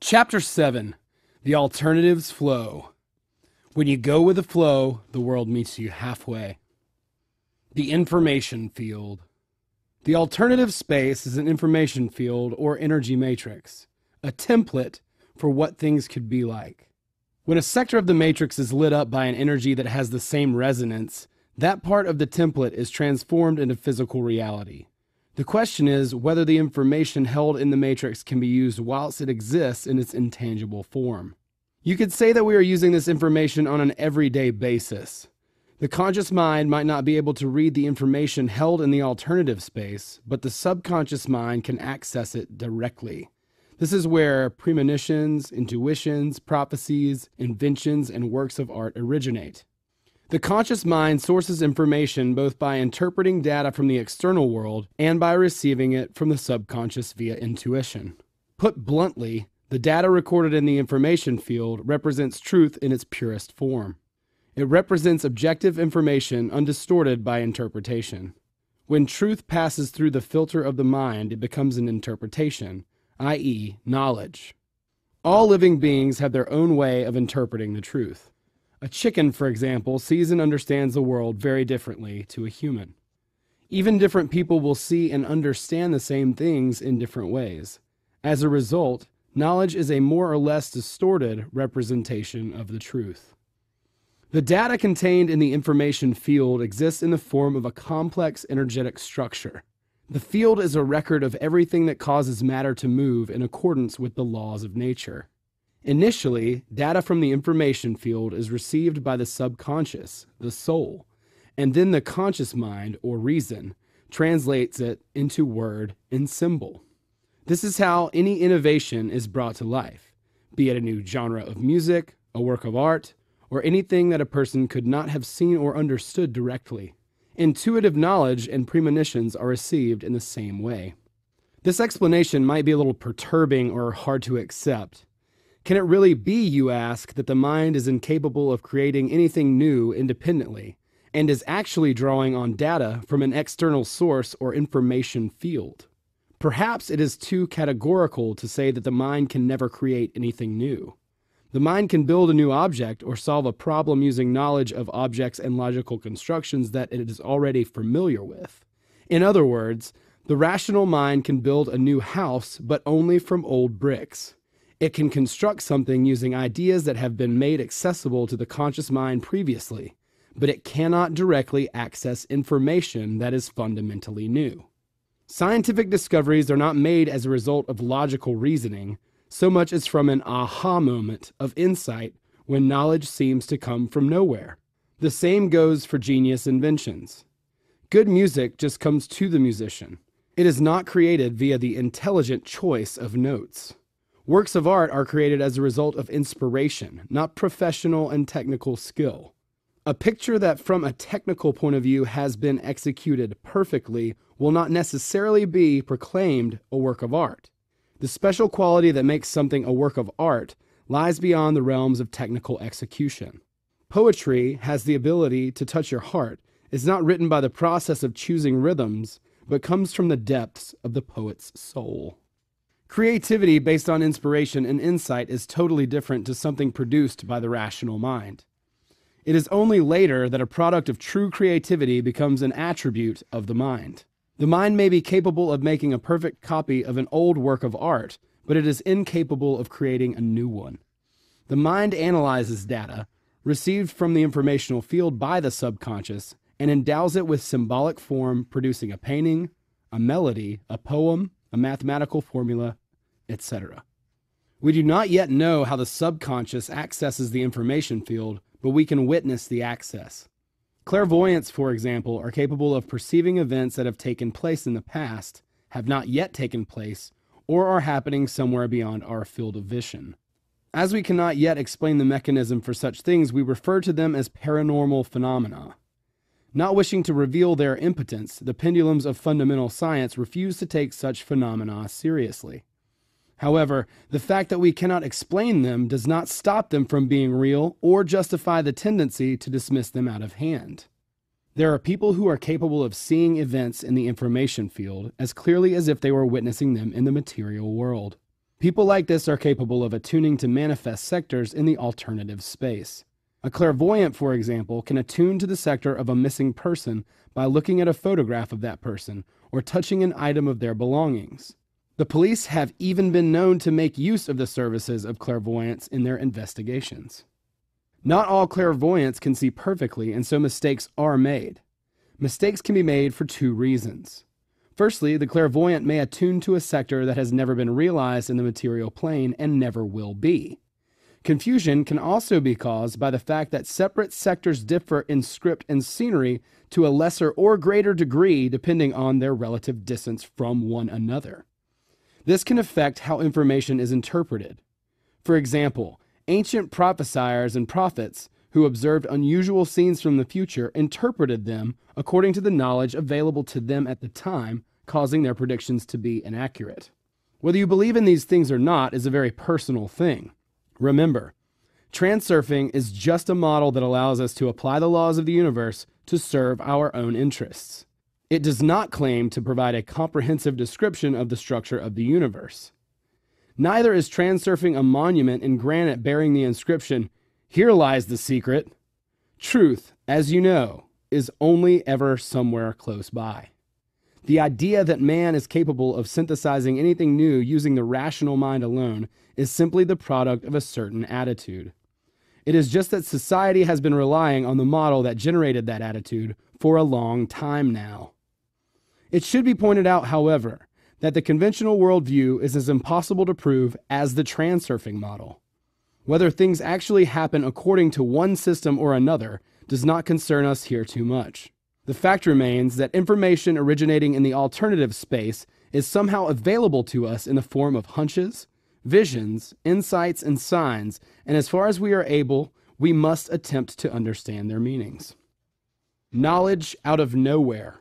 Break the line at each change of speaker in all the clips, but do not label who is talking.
Chapter 7 The Alternatives Flow. When you go with the flow, the world meets you halfway. The information field. The alternative space is an information field or energy matrix, a template for what things could be like. When a sector of the matrix is lit up by an energy that has the same resonance, that part of the template is transformed into physical reality. The question is whether the information held in the matrix can be used whilst it exists in its intangible form. You could say that we are using this information on an everyday basis. The conscious mind might not be able to read the information held in the alternative space, but the subconscious mind can access it directly. This is where premonitions, intuitions, prophecies, inventions, and works of art originate. The conscious mind sources information both by interpreting data from the external world and by receiving it from the subconscious via intuition. Put bluntly, the data recorded in the information field represents truth in its purest form. It represents objective information undistorted by interpretation. When truth passes through the filter of the mind, it becomes an interpretation, i.e., knowledge. All living beings have their own way of interpreting the truth. A chicken, for example, sees and understands the world very differently to a human. Even different people will see and understand the same things in different ways. As a result, knowledge is a more or less distorted representation of the truth. The data contained in the information field exists in the form of a complex energetic structure. The field is a record of everything that causes matter to move in accordance with the laws of nature. Initially, data from the information field is received by the subconscious, the soul, and then the conscious mind, or reason, translates it into word and symbol. This is how any innovation is brought to life, be it a new genre of music, a work of art, or anything that a person could not have seen or understood directly. Intuitive knowledge and premonitions are received in the same way. This explanation might be a little perturbing or hard to accept. Can it really be, you ask, that the mind is incapable of creating anything new independently and is actually drawing on data from an external source or information field? Perhaps it is too categorical to say that the mind can never create anything new. The mind can build a new object or solve a problem using knowledge of objects and logical constructions that it is already familiar with. In other words, the rational mind can build a new house, but only from old bricks. It can construct something using ideas that have been made accessible to the conscious mind previously, but it cannot directly access information that is fundamentally new. Scientific discoveries are not made as a result of logical reasoning, so much as from an aha moment of insight when knowledge seems to come from nowhere. The same goes for genius inventions. Good music just comes to the musician. It is not created via the intelligent choice of notes. Works of art are created as a result of inspiration, not professional and technical skill. A picture that, from a technical point of view, has been executed perfectly will not necessarily be proclaimed a work of art. The special quality that makes something a work of art lies beyond the realms of technical execution. Poetry has the ability to touch your heart, is not written by the process of choosing rhythms, but comes from the depths of the poet's soul. Creativity based on inspiration and insight is totally different to something produced by the rational mind. It is only later that a product of true creativity becomes an attribute of the mind. The mind may be capable of making a perfect copy of an old work of art, but it is incapable of creating a new one. The mind analyzes data received from the informational field by the subconscious and endows it with symbolic form, producing a painting, a melody, a poem, a mathematical formula, etc. We do not yet know how the subconscious accesses the information field, but we can witness the access. Clairvoyants, for example, are capable of perceiving events that have taken place in the past, have not yet taken place, or are happening somewhere beyond our field of vision. As we cannot yet explain the mechanism for such things, we refer to them as paranormal phenomena. Not wishing to reveal their impotence, the pendulums of fundamental science refuse to take such phenomena seriously. However, the fact that we cannot explain them does not stop them from being real or justify the tendency to dismiss them out of hand. There are people who are capable of seeing events in the information field as clearly as if they were witnessing them in the material world. People like this are capable of attuning to manifest sectors in the alternative space. A clairvoyant, for example, can attune to the sector of a missing person by looking at a photograph of that person or touching an item of their belongings. The police have even been known to make use of the services of clairvoyants in their investigations. Not all clairvoyants can see perfectly, and so mistakes are made. Mistakes can be made for two reasons. Firstly, the clairvoyant may attune to a sector that has never been realized in the material plane and never will be. Confusion can also be caused by the fact that separate sectors differ in script and scenery to a lesser or greater degree depending on their relative distance from one another. This can affect how information is interpreted. For example, ancient prophesiers and prophets who observed unusual scenes from the future interpreted them according to the knowledge available to them at the time, causing their predictions to be inaccurate. Whether you believe in these things or not is a very personal thing. Remember, transurfing is just a model that allows us to apply the laws of the universe to serve our own interests. It does not claim to provide a comprehensive description of the structure of the universe. Neither is transurfing a monument in granite bearing the inscription, Here lies the secret. Truth, as you know, is only ever somewhere close by. The idea that man is capable of synthesizing anything new using the rational mind alone is simply the product of a certain attitude. It is just that society has been relying on the model that generated that attitude for a long time now. It should be pointed out, however, that the conventional worldview is as impossible to prove as the transurfing model. Whether things actually happen according to one system or another does not concern us here too much. The fact remains that information originating in the alternative space is somehow available to us in the form of hunches, visions, insights, and signs, and as far as we are able, we must attempt to understand their meanings. Knowledge out of nowhere.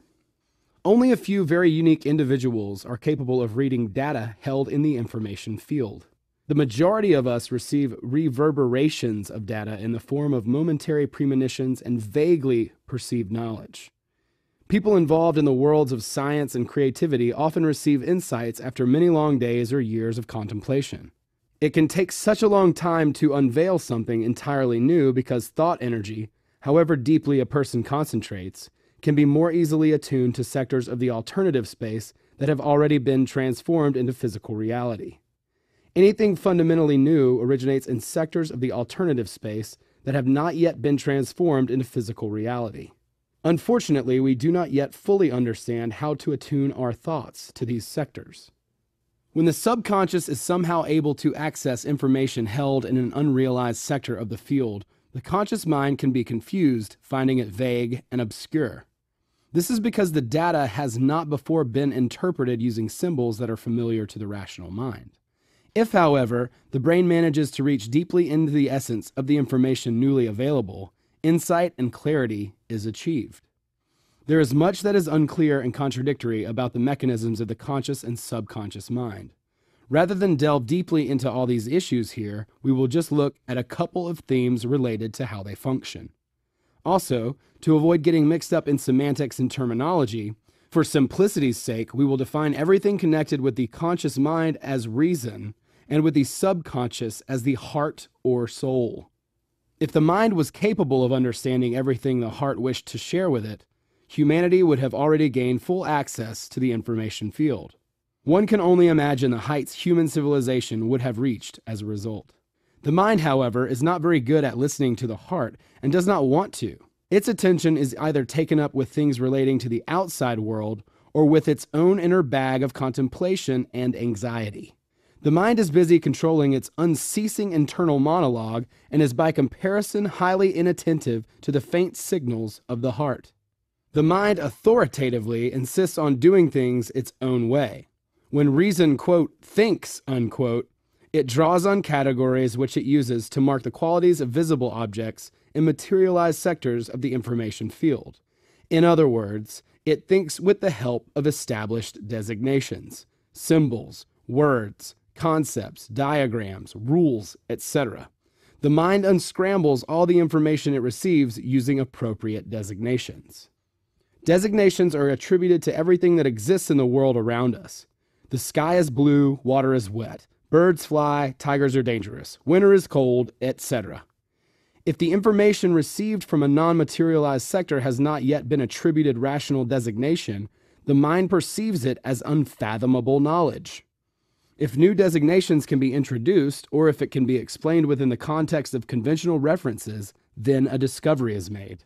Only a few very unique individuals are capable of reading data held in the information field. The majority of us receive reverberations of data in the form of momentary premonitions and vaguely perceived knowledge. People involved in the worlds of science and creativity often receive insights after many long days or years of contemplation. It can take such a long time to unveil something entirely new because thought energy, however deeply a person concentrates, can be more easily attuned to sectors of the alternative space that have already been transformed into physical reality. Anything fundamentally new originates in sectors of the alternative space that have not yet been transformed into physical reality. Unfortunately, we do not yet fully understand how to attune our thoughts to these sectors. When the subconscious is somehow able to access information held in an unrealized sector of the field, the conscious mind can be confused, finding it vague and obscure. This is because the data has not before been interpreted using symbols that are familiar to the rational mind. If, however, the brain manages to reach deeply into the essence of the information newly available, insight and clarity is achieved. There is much that is unclear and contradictory about the mechanisms of the conscious and subconscious mind. Rather than delve deeply into all these issues here, we will just look at a couple of themes related to how they function. Also, to avoid getting mixed up in semantics and terminology, for simplicity's sake, we will define everything connected with the conscious mind as reason and with the subconscious as the heart or soul. If the mind was capable of understanding everything the heart wished to share with it, humanity would have already gained full access to the information field. One can only imagine the heights human civilization would have reached as a result. The mind, however, is not very good at listening to the heart and does not want to. Its attention is either taken up with things relating to the outside world or with its own inner bag of contemplation and anxiety. The mind is busy controlling its unceasing internal monologue and is by comparison highly inattentive to the faint signals of the heart. The mind authoritatively insists on doing things its own way. When reason, quote, thinks, unquote, it draws on categories which it uses to mark the qualities of visible objects in materialized sectors of the information field. In other words, it thinks with the help of established designations, symbols, words, concepts, diagrams, rules, etc. The mind unscrambles all the information it receives using appropriate designations. Designations are attributed to everything that exists in the world around us. The sky is blue, water is wet. Birds fly, tigers are dangerous, winter is cold, etc. If the information received from a non materialized sector has not yet been attributed rational designation, the mind perceives it as unfathomable knowledge. If new designations can be introduced, or if it can be explained within the context of conventional references, then a discovery is made.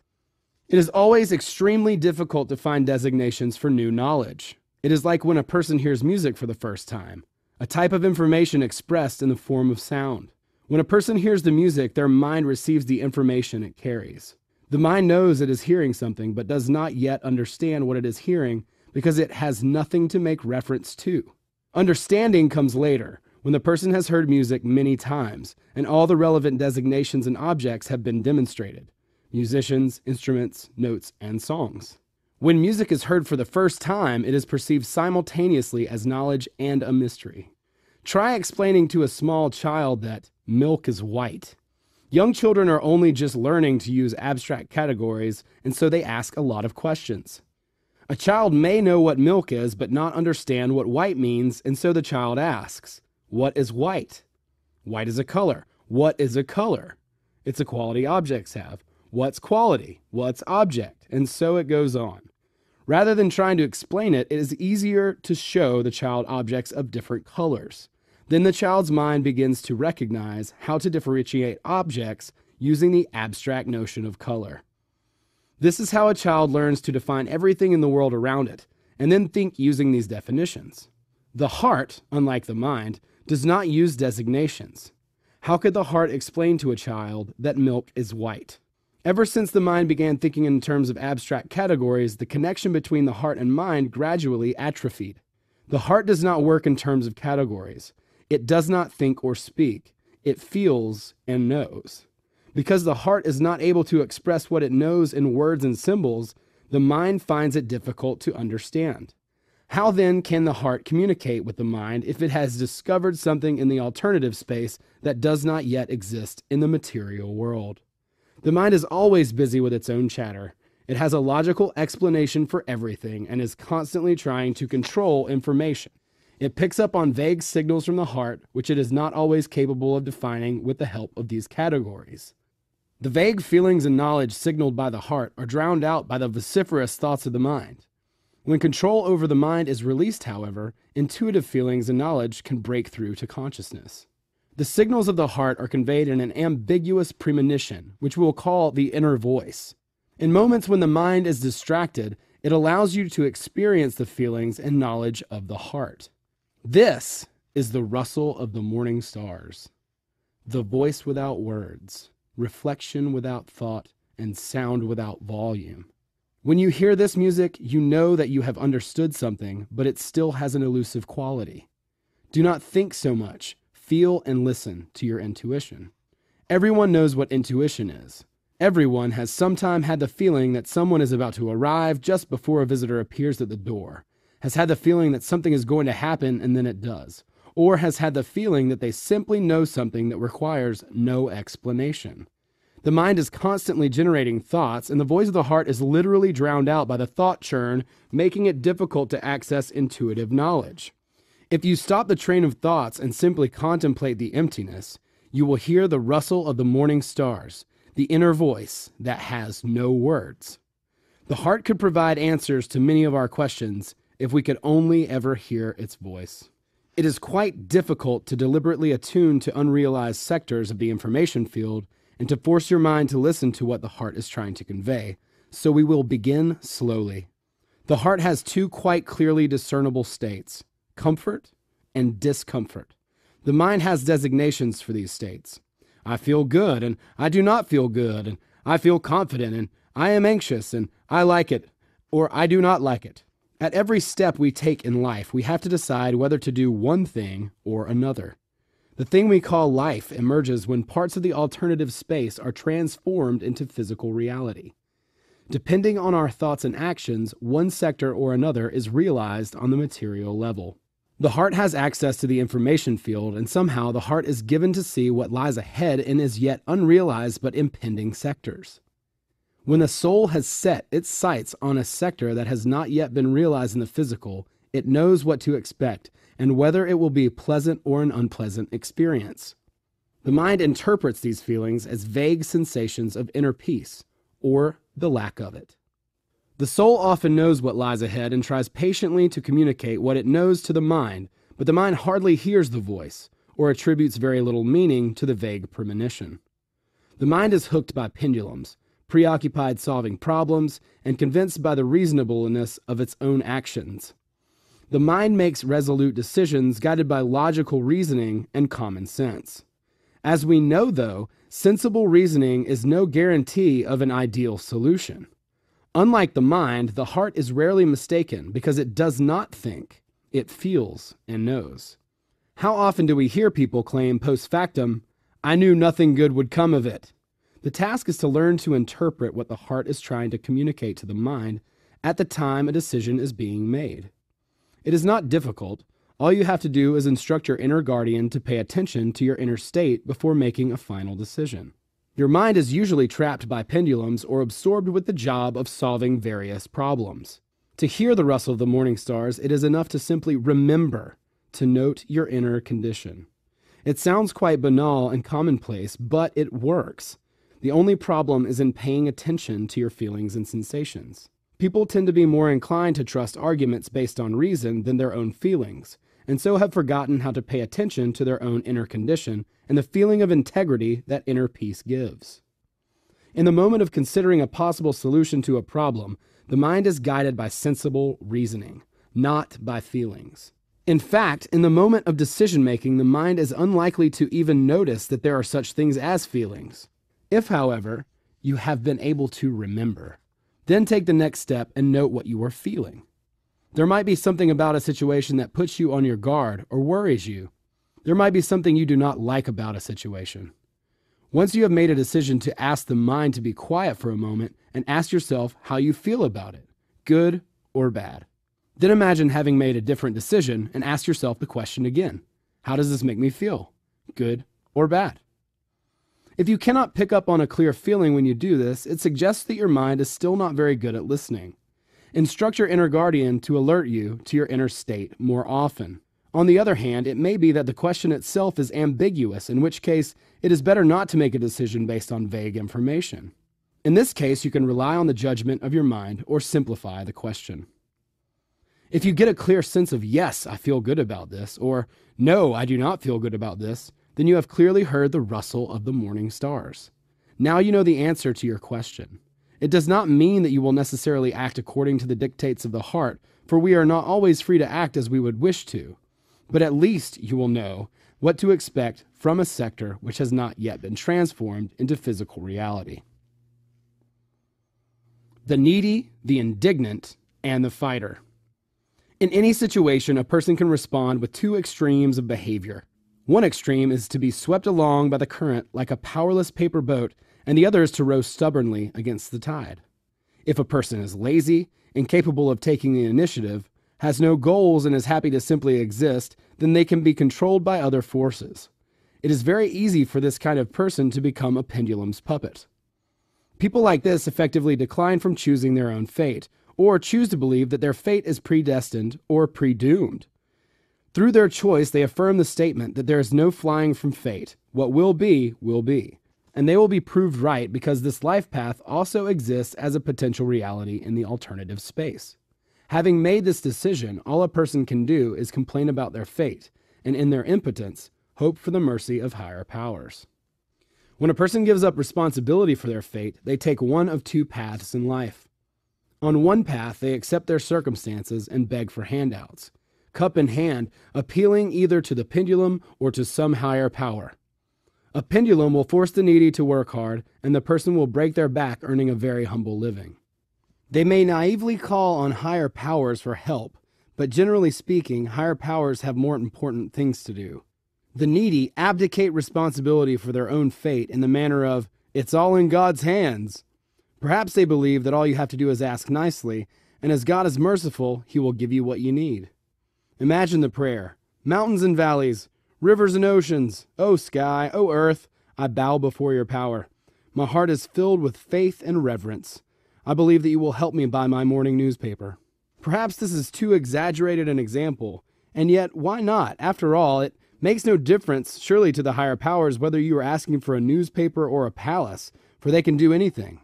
It is always extremely difficult to find designations for new knowledge. It is like when a person hears music for the first time, a type of information expressed in the form of sound. When a person hears the music, their mind receives the information it carries. The mind knows it is hearing something, but does not yet understand what it is hearing because it has nothing to make reference to. Understanding comes later, when the person has heard music many times and all the relevant designations and objects have been demonstrated musicians, instruments, notes, and songs. When music is heard for the first time, it is perceived simultaneously as knowledge and a mystery. Try explaining to a small child that milk is white. Young children are only just learning to use abstract categories, and so they ask a lot of questions. A child may know what milk is, but not understand what white means, and so the child asks, What is white? White is a color. What is a color? It's a quality objects have. What's quality? What's object? And so it goes on. Rather than trying to explain it, it is easier to show the child objects of different colors. Then the child's mind begins to recognize how to differentiate objects using the abstract notion of color. This is how a child learns to define everything in the world around it, and then think using these definitions. The heart, unlike the mind, does not use designations. How could the heart explain to a child that milk is white? Ever since the mind began thinking in terms of abstract categories, the connection between the heart and mind gradually atrophied. The heart does not work in terms of categories. It does not think or speak. It feels and knows. Because the heart is not able to express what it knows in words and symbols, the mind finds it difficult to understand. How then can the heart communicate with the mind if it has discovered something in the alternative space that does not yet exist in the material world? The mind is always busy with its own chatter. It has a logical explanation for everything and is constantly trying to control information. It picks up on vague signals from the heart, which it is not always capable of defining with the help of these categories. The vague feelings and knowledge signaled by the heart are drowned out by the vociferous thoughts of the mind. When control over the mind is released, however, intuitive feelings and knowledge can break through to consciousness. The signals of the heart are conveyed in an ambiguous premonition, which we will call the inner voice. In moments when the mind is distracted, it allows you to experience the feelings and knowledge of the heart. This is the rustle of the morning stars, the voice without words, reflection without thought, and sound without volume. When you hear this music, you know that you have understood something, but it still has an elusive quality. Do not think so much feel and listen to your intuition. Everyone knows what intuition is. Everyone has sometime had the feeling that someone is about to arrive just before a visitor appears at the door, has had the feeling that something is going to happen and then it does, or has had the feeling that they simply know something that requires no explanation. The mind is constantly generating thoughts, and the voice of the heart is literally drowned out by the thought churn, making it difficult to access intuitive knowledge. If you stop the train of thoughts and simply contemplate the emptiness, you will hear the rustle of the morning stars, the inner voice that has no words. The heart could provide answers to many of our questions if we could only ever hear its voice. It is quite difficult to deliberately attune to unrealized sectors of the information field and to force your mind to listen to what the heart is trying to convey, so we will begin slowly. The heart has two quite clearly discernible states comfort and discomfort. The mind has designations for these states. I feel good and I do not feel good, and I feel confident and I am anxious and I like it or I do not like it. At every step we take in life, we have to decide whether to do one thing or another. The thing we call life emerges when parts of the alternative space are transformed into physical reality. Depending on our thoughts and actions, one sector or another is realized on the material level. The heart has access to the information field, and somehow the heart is given to see what lies ahead in as yet unrealized but impending sectors. When the soul has set its sights on a sector that has not yet been realized in the physical, it knows what to expect and whether it will be a pleasant or an unpleasant experience. The mind interprets these feelings as vague sensations of inner peace, or the lack of it. The soul often knows what lies ahead and tries patiently to communicate what it knows to the mind, but the mind hardly hears the voice, or attributes very little meaning to the vague premonition. The mind is hooked by pendulums, preoccupied solving problems, and convinced by the reasonableness of its own actions. The mind makes resolute decisions guided by logical reasoning and common sense. As we know, though, sensible reasoning is no guarantee of an ideal solution. Unlike the mind, the heart is rarely mistaken because it does not think, it feels and knows. How often do we hear people claim post factum, I knew nothing good would come of it? The task is to learn to interpret what the heart is trying to communicate to the mind at the time a decision is being made. It is not difficult, all you have to do is instruct your inner guardian to pay attention to your inner state before making a final decision. Your mind is usually trapped by pendulums or absorbed with the job of solving various problems. To hear the rustle of the morning stars, it is enough to simply remember to note your inner condition. It sounds quite banal and commonplace, but it works. The only problem is in paying attention to your feelings and sensations. People tend to be more inclined to trust arguments based on reason than their own feelings, and so have forgotten how to pay attention to their own inner condition and the feeling of integrity that inner peace gives. In the moment of considering a possible solution to a problem, the mind is guided by sensible reasoning, not by feelings. In fact, in the moment of decision making, the mind is unlikely to even notice that there are such things as feelings. If, however, you have been able to remember, then take the next step and note what you are feeling. There might be something about a situation that puts you on your guard or worries you. There might be something you do not like about a situation. Once you have made a decision to ask the mind to be quiet for a moment and ask yourself how you feel about it, good or bad. Then imagine having made a different decision and ask yourself the question again How does this make me feel? Good or bad? If you cannot pick up on a clear feeling when you do this, it suggests that your mind is still not very good at listening. Instruct your inner guardian to alert you to your inner state more often. On the other hand, it may be that the question itself is ambiguous, in which case it is better not to make a decision based on vague information. In this case, you can rely on the judgment of your mind or simplify the question. If you get a clear sense of, yes, I feel good about this, or no, I do not feel good about this, then you have clearly heard the rustle of the morning stars. Now you know the answer to your question. It does not mean that you will necessarily act according to the dictates of the heart, for we are not always free to act as we would wish to. But at least you will know what to expect from a sector which has not yet been transformed into physical reality. The needy, the indignant, and the fighter. In any situation, a person can respond with two extremes of behavior. One extreme is to be swept along by the current like a powerless paper boat and the other is to row stubbornly against the tide. If a person is lazy, incapable of taking the initiative, has no goals, and is happy to simply exist, then they can be controlled by other forces. It is very easy for this kind of person to become a pendulum's puppet. People like this effectively decline from choosing their own fate, or choose to believe that their fate is predestined or predoomed. Through their choice, they affirm the statement that there is no flying from fate. What will be, will be and they will be proved right because this life path also exists as a potential reality in the alternative space. Having made this decision, all a person can do is complain about their fate, and in their impotence, hope for the mercy of higher powers. When a person gives up responsibility for their fate, they take one of two paths in life. On one path, they accept their circumstances and beg for handouts, cup in hand, appealing either to the pendulum or to some higher power. A pendulum will force the needy to work hard, and the person will break their back earning a very humble living. They may naively call on higher powers for help, but generally speaking, higher powers have more important things to do. The needy abdicate responsibility for their own fate in the manner of, it's all in God's hands. Perhaps they believe that all you have to do is ask nicely, and as God is merciful, He will give you what you need. Imagine the prayer Mountains and valleys, Rivers and oceans, O sky, O earth, I bow before your power. My heart is filled with faith and reverence. I believe that you will help me buy my morning newspaper. Perhaps this is too exaggerated an example. And yet, why not? After all, it makes no difference, surely, to the higher powers whether you are asking for a newspaper or a palace, for they can do anything.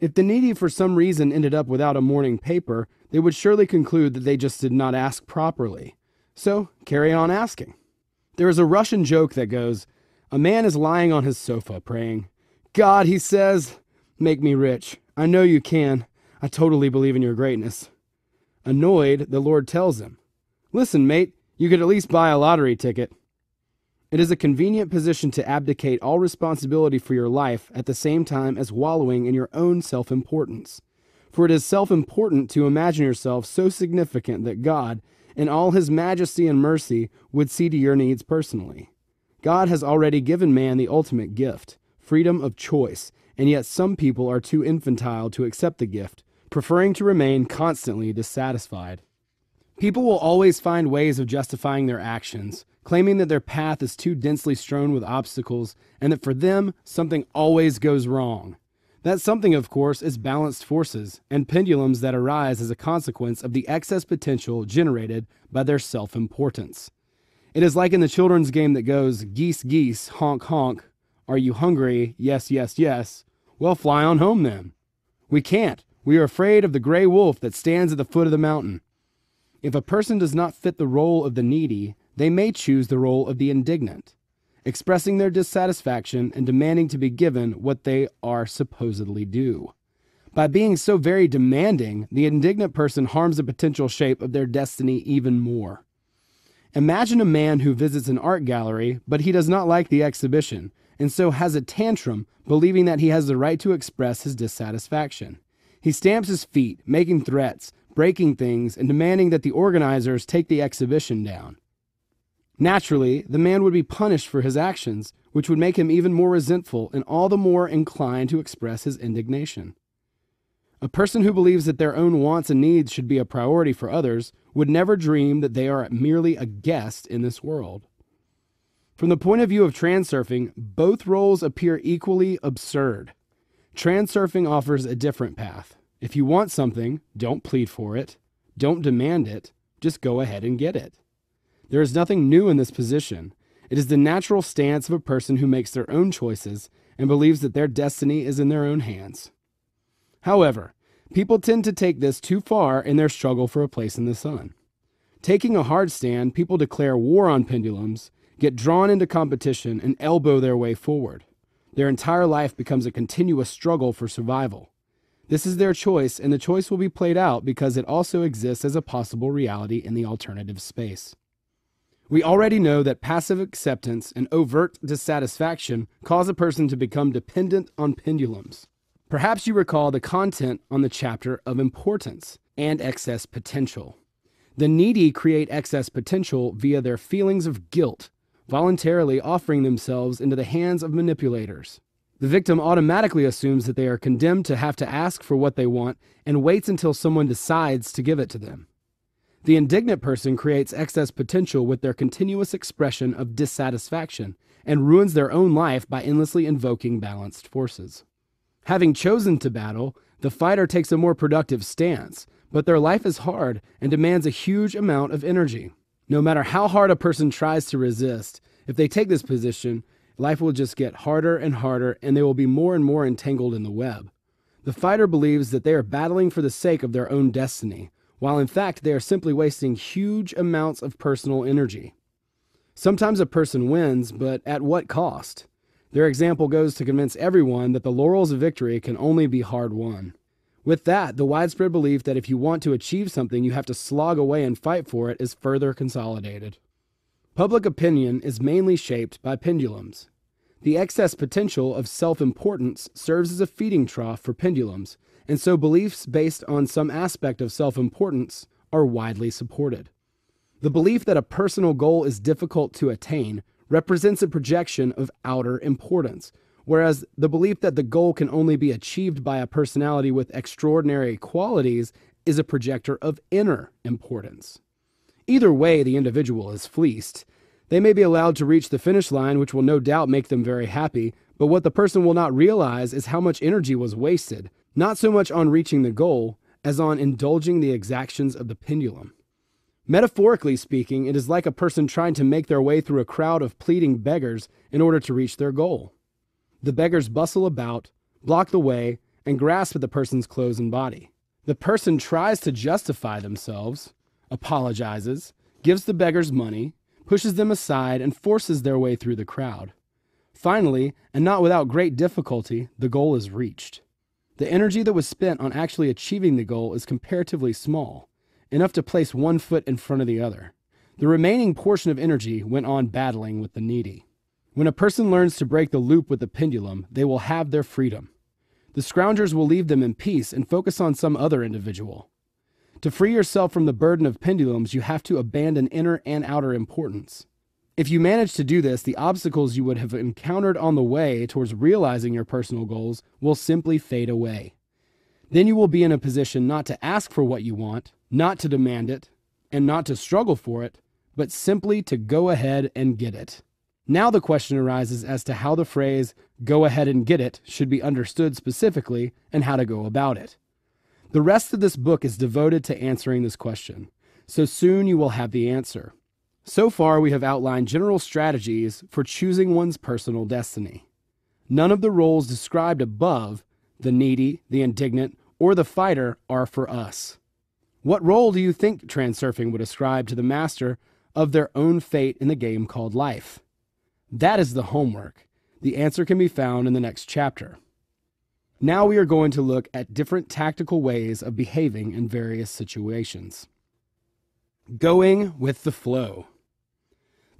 If the needy for some reason ended up without a morning paper, they would surely conclude that they just did not ask properly. So, carry on asking. There is a Russian joke that goes A man is lying on his sofa praying, God, he says, make me rich. I know you can. I totally believe in your greatness. Annoyed, the Lord tells him, Listen, mate, you could at least buy a lottery ticket. It is a convenient position to abdicate all responsibility for your life at the same time as wallowing in your own self importance. For it is self important to imagine yourself so significant that God, in all his majesty and mercy, would see to your needs personally. God has already given man the ultimate gift, freedom of choice, and yet some people are too infantile to accept the gift, preferring to remain constantly dissatisfied. People will always find ways of justifying their actions, claiming that their path is too densely strewn with obstacles and that for them, something always goes wrong. That something, of course, is balanced forces and pendulums that arise as a consequence of the excess potential generated by their self importance. It is like in the children's game that goes geese, geese, honk, honk. Are you hungry? Yes, yes, yes. Well, fly on home then. We can't. We are afraid of the gray wolf that stands at the foot of the mountain. If a person does not fit the role of the needy, they may choose the role of the indignant, expressing their dissatisfaction and demanding to be given what they are supposedly due. By being so very demanding, the indignant person harms the potential shape of their destiny even more. Imagine a man who visits an art gallery, but he does not like the exhibition, and so has a tantrum, believing that he has the right to express his dissatisfaction. He stamps his feet, making threats, breaking things, and demanding that the organizers take the exhibition down. Naturally, the man would be punished for his actions, which would make him even more resentful and all the more inclined to express his indignation. A person who believes that their own wants and needs should be a priority for others would never dream that they are merely a guest in this world. From the point of view of transurfing, both roles appear equally absurd. Transurfing offers a different path. If you want something, don't plead for it, don't demand it, just go ahead and get it. There is nothing new in this position. It is the natural stance of a person who makes their own choices and believes that their destiny is in their own hands. However, people tend to take this too far in their struggle for a place in the sun. Taking a hard stand, people declare war on pendulums, get drawn into competition, and elbow their way forward. Their entire life becomes a continuous struggle for survival. This is their choice, and the choice will be played out because it also exists as a possible reality in the alternative space. We already know that passive acceptance and overt dissatisfaction cause a person to become dependent on pendulums. Perhaps you recall the content on the chapter of importance and excess potential. The needy create excess potential via their feelings of guilt, voluntarily offering themselves into the hands of manipulators. The victim automatically assumes that they are condemned to have to ask for what they want and waits until someone decides to give it to them. The indignant person creates excess potential with their continuous expression of dissatisfaction and ruins their own life by endlessly invoking balanced forces. Having chosen to battle, the fighter takes a more productive stance, but their life is hard and demands a huge amount of energy. No matter how hard a person tries to resist, if they take this position, life will just get harder and harder, and they will be more and more entangled in the web. The fighter believes that they are battling for the sake of their own destiny, while in fact they are simply wasting huge amounts of personal energy. Sometimes a person wins, but at what cost? Their example goes to convince everyone that the laurels of victory can only be hard won. With that, the widespread belief that if you want to achieve something, you have to slog away and fight for it is further consolidated. Public opinion is mainly shaped by pendulums. The excess potential of self importance serves as a feeding trough for pendulums, and so beliefs based on some aspect of self importance are widely supported. The belief that a personal goal is difficult to attain represents a projection of outer importance, whereas the belief that the goal can only be achieved by a personality with extraordinary qualities is a projector of inner importance. Either way, the individual is fleeced, they may be allowed to reach the finish line, which will no doubt make them very happy, but what the person will not realize is how much energy was wasted, not so much on reaching the goal as on indulging the exactions of the pendulum. Metaphorically speaking, it is like a person trying to make their way through a crowd of pleading beggars in order to reach their goal. The beggars bustle about, block the way, and grasp at the person's clothes and body. The person tries to justify themselves, apologizes, gives the beggars money, pushes them aside, and forces their way through the crowd. Finally, and not without great difficulty, the goal is reached. The energy that was spent on actually achieving the goal is comparatively small, enough to place one foot in front of the other. The remaining portion of energy went on battling with the needy. When a person learns to break the loop with the pendulum, they will have their freedom. The scroungers will leave them in peace and focus on some other individual. To free yourself from the burden of pendulums, you have to abandon inner and outer importance. If you manage to do this, the obstacles you would have encountered on the way towards realizing your personal goals will simply fade away. Then you will be in a position not to ask for what you want, not to demand it, and not to struggle for it, but simply to go ahead and get it. Now the question arises as to how the phrase, go ahead and get it, should be understood specifically and how to go about it. The rest of this book is devoted to answering this question, so soon you will have the answer. So far, we have outlined general strategies for choosing one's personal destiny. None of the roles described above, the needy, the indignant, or the fighter, are for us. What role do you think transurfing would ascribe to the master of their own fate in the game called life? That is the homework. The answer can be found in the next chapter. Now we are going to look at different tactical ways of behaving in various situations. Going with the flow.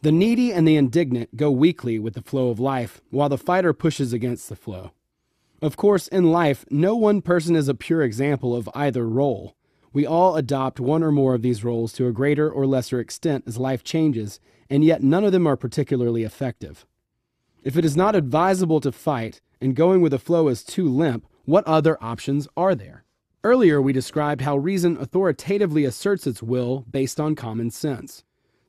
The needy and the indignant go weakly with the flow of life, while the fighter pushes against the flow. Of course, in life, no one person is a pure example of either role. We all adopt one or more of these roles to a greater or lesser extent as life changes, and yet none of them are particularly effective. If it is not advisable to fight, and going with the flow is too limp, what other options are there? Earlier, we described how reason authoritatively asserts its will based on common sense.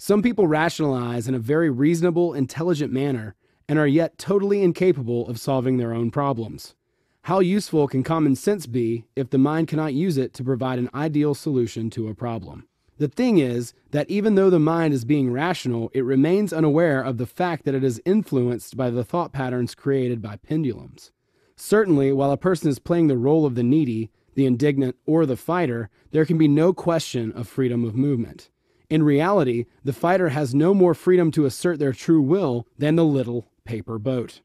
Some people rationalize in a very reasonable, intelligent manner and are yet totally incapable of solving their own problems. How useful can common sense be if the mind cannot use it to provide an ideal solution to a problem? The thing is that even though the mind is being rational, it remains unaware of the fact that it is influenced by the thought patterns created by pendulums. Certainly, while a person is playing the role of the needy, the indignant, or the fighter, there can be no question of freedom of movement. In reality, the fighter has no more freedom to assert their true will than the little paper boat.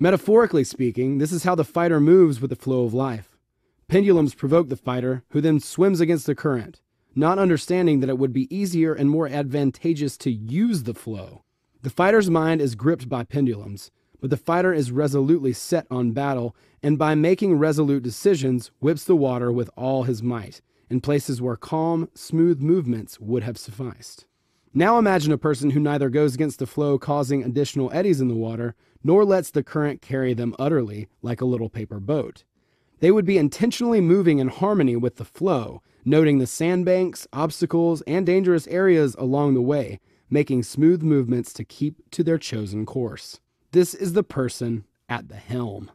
Metaphorically speaking, this is how the fighter moves with the flow of life. Pendulums provoke the fighter, who then swims against the current, not understanding that it would be easier and more advantageous to use the flow. The fighter's mind is gripped by pendulums, but the fighter is resolutely set on battle, and by making resolute decisions, whips the water with all his might, in places where calm, smooth movements would have sufficed. Now imagine a person who neither goes against the flow, causing additional eddies in the water, nor lets the current carry them utterly like a little paper boat. They would be intentionally moving in harmony with the flow, noting the sandbanks, obstacles, and dangerous areas along the way, making smooth movements to keep to their chosen course. This is the person at the helm.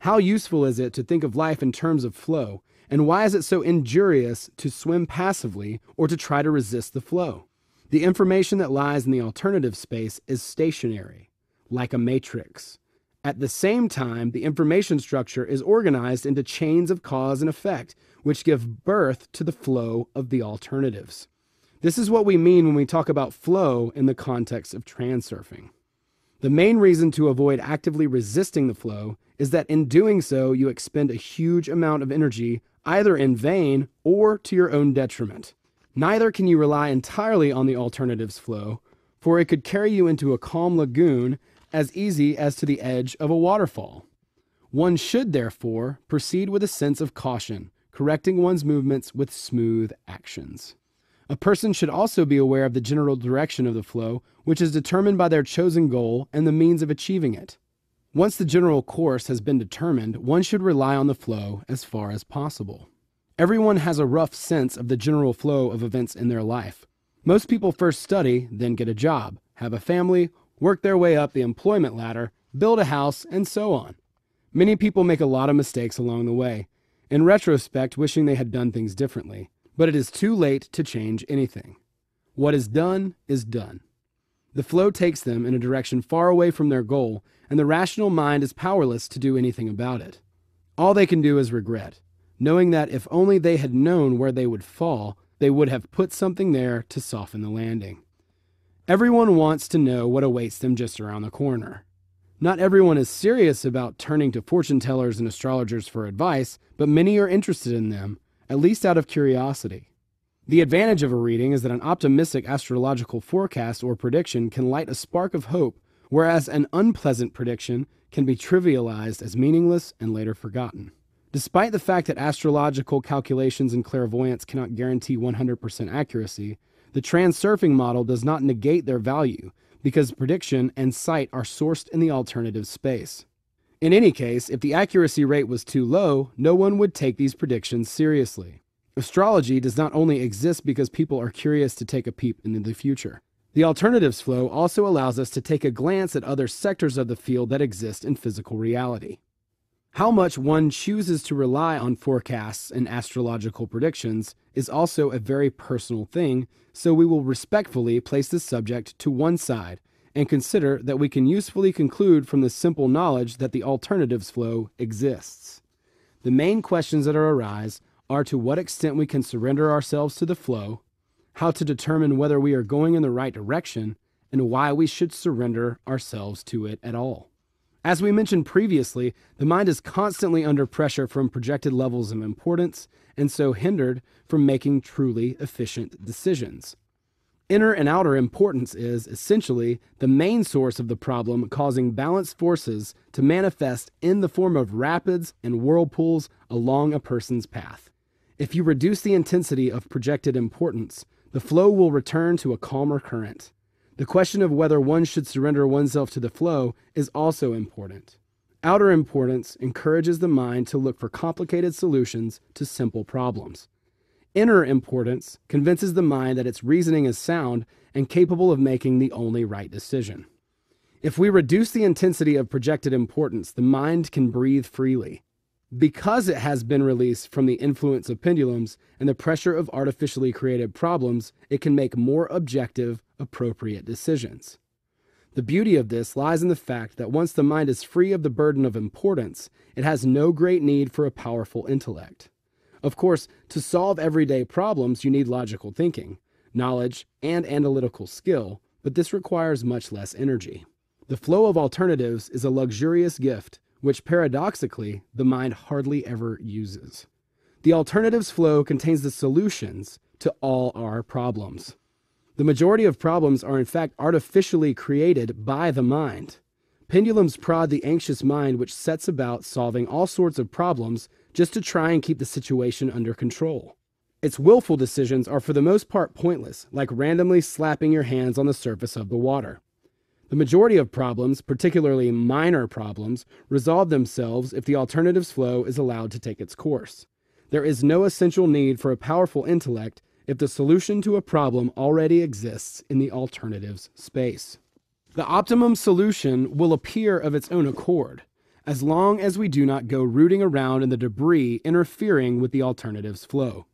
How useful is it to think of life in terms of flow, and why is it so injurious to swim passively or to try to resist the flow? The information that lies in the alternative space is stationary, like a matrix. At the same time, the information structure is organized into chains of cause and effect, which give birth to the flow of the alternatives. This is what we mean when we talk about flow in the context of transurfing. The main reason to avoid actively resisting the flow is that in doing so, you expend a huge amount of energy either in vain or to your own detriment. Neither can you rely entirely on the alternatives flow, for it could carry you into a calm lagoon as easy as to the edge of a waterfall. One should, therefore, proceed with a sense of caution, correcting one's movements with smooth actions. A person should also be aware of the general direction of the flow, which is determined by their chosen goal and the means of achieving it. Once the general course has been determined, one should rely on the flow as far as possible. Everyone has a rough sense of the general flow of events in their life. Most people first study, then get a job, have a family, work their way up the employment ladder, build a house, and so on. Many people make a lot of mistakes along the way, in retrospect, wishing they had done things differently, but it is too late to change anything. What is done is done. The flow takes them in a direction far away from their goal, and the rational mind is powerless to do anything about it. All they can do is regret, knowing that if only they had known where they would fall, they would have put something there to soften the landing. Everyone wants to know what awaits them just around the corner. Not everyone is serious about turning to fortune tellers and astrologers for advice, but many are interested in them, at least out of curiosity. The advantage of a reading is that an optimistic astrological forecast or prediction can light a spark of hope, whereas an unpleasant prediction can be trivialized as meaningless and later forgotten. Despite the fact that astrological calculations and clairvoyance cannot guarantee 100% accuracy, the transurfing model does not negate their value because prediction and sight are sourced in the alternative space. In any case, if the accuracy rate was too low, no one would take these predictions seriously. Astrology does not only exist because people are curious to take a peep into the future. The alternatives flow also allows us to take a glance at other sectors of the field that exist in physical reality. How much one chooses to rely on forecasts and astrological predictions is also a very personal thing, so we will respectfully place this subject to one side and consider that we can usefully conclude from the simple knowledge that the alternatives flow exists. The main questions that arise are to what extent we can surrender ourselves to the flow, how to determine whether we are going in the right direction, and why we should surrender ourselves to it at all. As we mentioned previously, the mind is constantly under pressure from projected levels of importance and so hindered from making truly efficient decisions. Inner and outer importance is, essentially, the main source of the problem causing balanced forces to manifest in the form of rapids and whirlpools along a person's path. If you reduce the intensity of projected importance, the flow will return to a calmer current. The question of whether one should surrender oneself to the flow is also important. Outer importance encourages the mind to look for complicated solutions to simple problems. Inner importance convinces the mind that its reasoning is sound and capable of making the only right decision. If we reduce the intensity of projected importance, the mind can breathe freely. Because it has been released from the influence of pendulums and the pressure of artificially created problems, it can make more objective, appropriate decisions. The beauty of this lies in the fact that once the mind is free of the burden of importance, it has no great need for a powerful intellect. Of course, to solve everyday problems, you need logical thinking, knowledge, and analytical skill, but this requires much less energy. The flow of alternatives is a luxurious gift which paradoxically the mind hardly ever uses. The alternatives flow contains the solutions to all our problems. The majority of problems are in fact artificially created by the mind. Pendulums prod the anxious mind, which sets about solving all sorts of problems just to try and keep the situation under control. Its willful decisions are for the most part pointless, like randomly slapping your hands on the surface of the water. The majority of problems, particularly minor problems, resolve themselves if the alternatives flow is allowed to take its course. There is no essential need for a powerful intellect if the solution to a problem already exists in the alternatives space. The optimum solution will appear of its own accord, as long as we do not go rooting around in the debris interfering with the alternatives flow.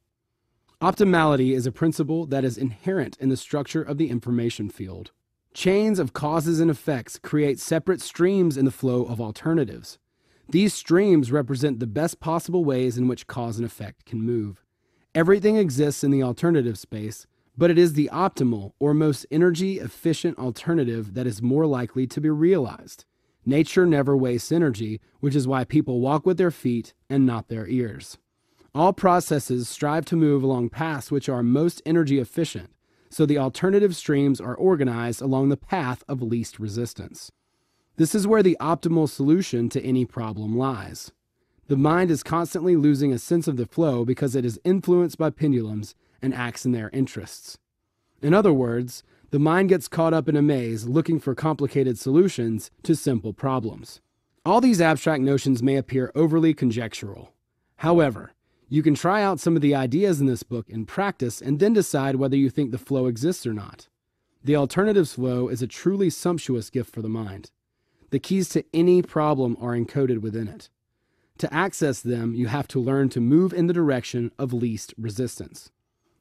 Optimality is a principle that is inherent in the structure of the information field. Chains of causes and effects create separate streams in the flow of alternatives. These streams represent the best possible ways in which cause and effect can move. Everything exists in the alternative space, but it is the optimal or most energy efficient alternative that is more likely to be realized. Nature never wastes energy, which is why people walk with their feet and not their ears. All processes strive to move along paths which are most energy efficient so the alternative streams are organized along the path of least resistance. This is where the optimal solution to any problem lies. The mind is constantly losing a sense of the flow because it is influenced by pendulums and acts in their interests. In other words, the mind gets caught up in a maze looking for complicated solutions to simple problems. All these abstract notions may appear overly conjectural. However, you can try out some of the ideas in this book in practice and then decide whether you think the flow exists or not. The alternatives flow is a truly sumptuous gift for the mind. The keys to any problem are encoded within it. To access them, you have to learn to move in the direction of least resistance.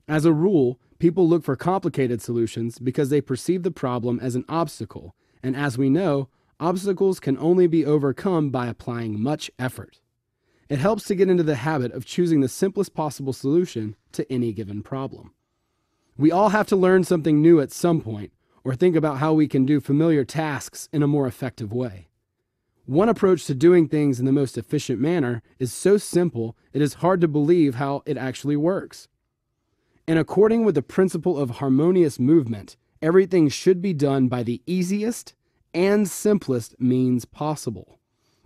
As a rule, people look for complicated solutions because they perceive the problem as an obstacle, and as we know, obstacles can only be overcome by applying much effort. It helps to get into the habit of choosing the simplest possible solution to any given problem. We all have to learn something new at some point, or think about how we can do familiar tasks in a more effective way. One approach to doing things in the most efficient manner is so simple it is hard to believe how it actually works. And according with the principle of harmonious movement, everything should be done by the easiest and simplest means possible.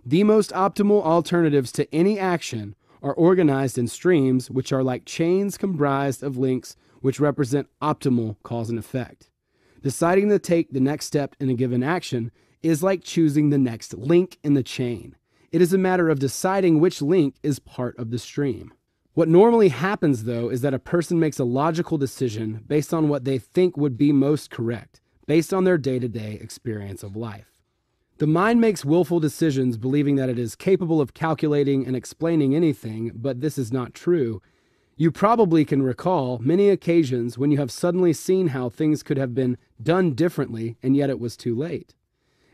The most optimal alternatives to any action are organized in streams which are like chains comprised of links which represent optimal cause and effect. Deciding to take the next step in a given action is like choosing the next link in the chain. It is a matter of deciding which link is part of the stream. What normally happens, though, is that a person makes a logical decision based on what they think would be most correct, based on their day to day experience of life. The mind makes willful decisions believing that it is capable of calculating and explaining anything, but this is not true. You probably can recall many occasions when you have suddenly seen how things could have been done differently, and yet it was too late.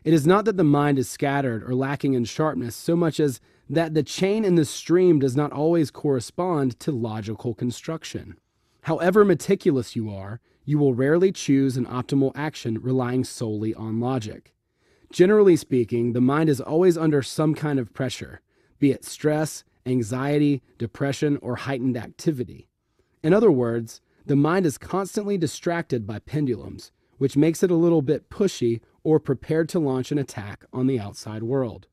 It is not that the mind is scattered or lacking in sharpness so much as that the chain in the stream does not always correspond to logical construction. However meticulous you are, you will rarely choose an optimal action relying solely on logic. Generally speaking, the mind is always under some kind of pressure, be it stress, anxiety, depression, or heightened activity. In other words, the mind is constantly distracted by pendulums, which makes it a little bit pushy or prepared to launch an attack on the outside world.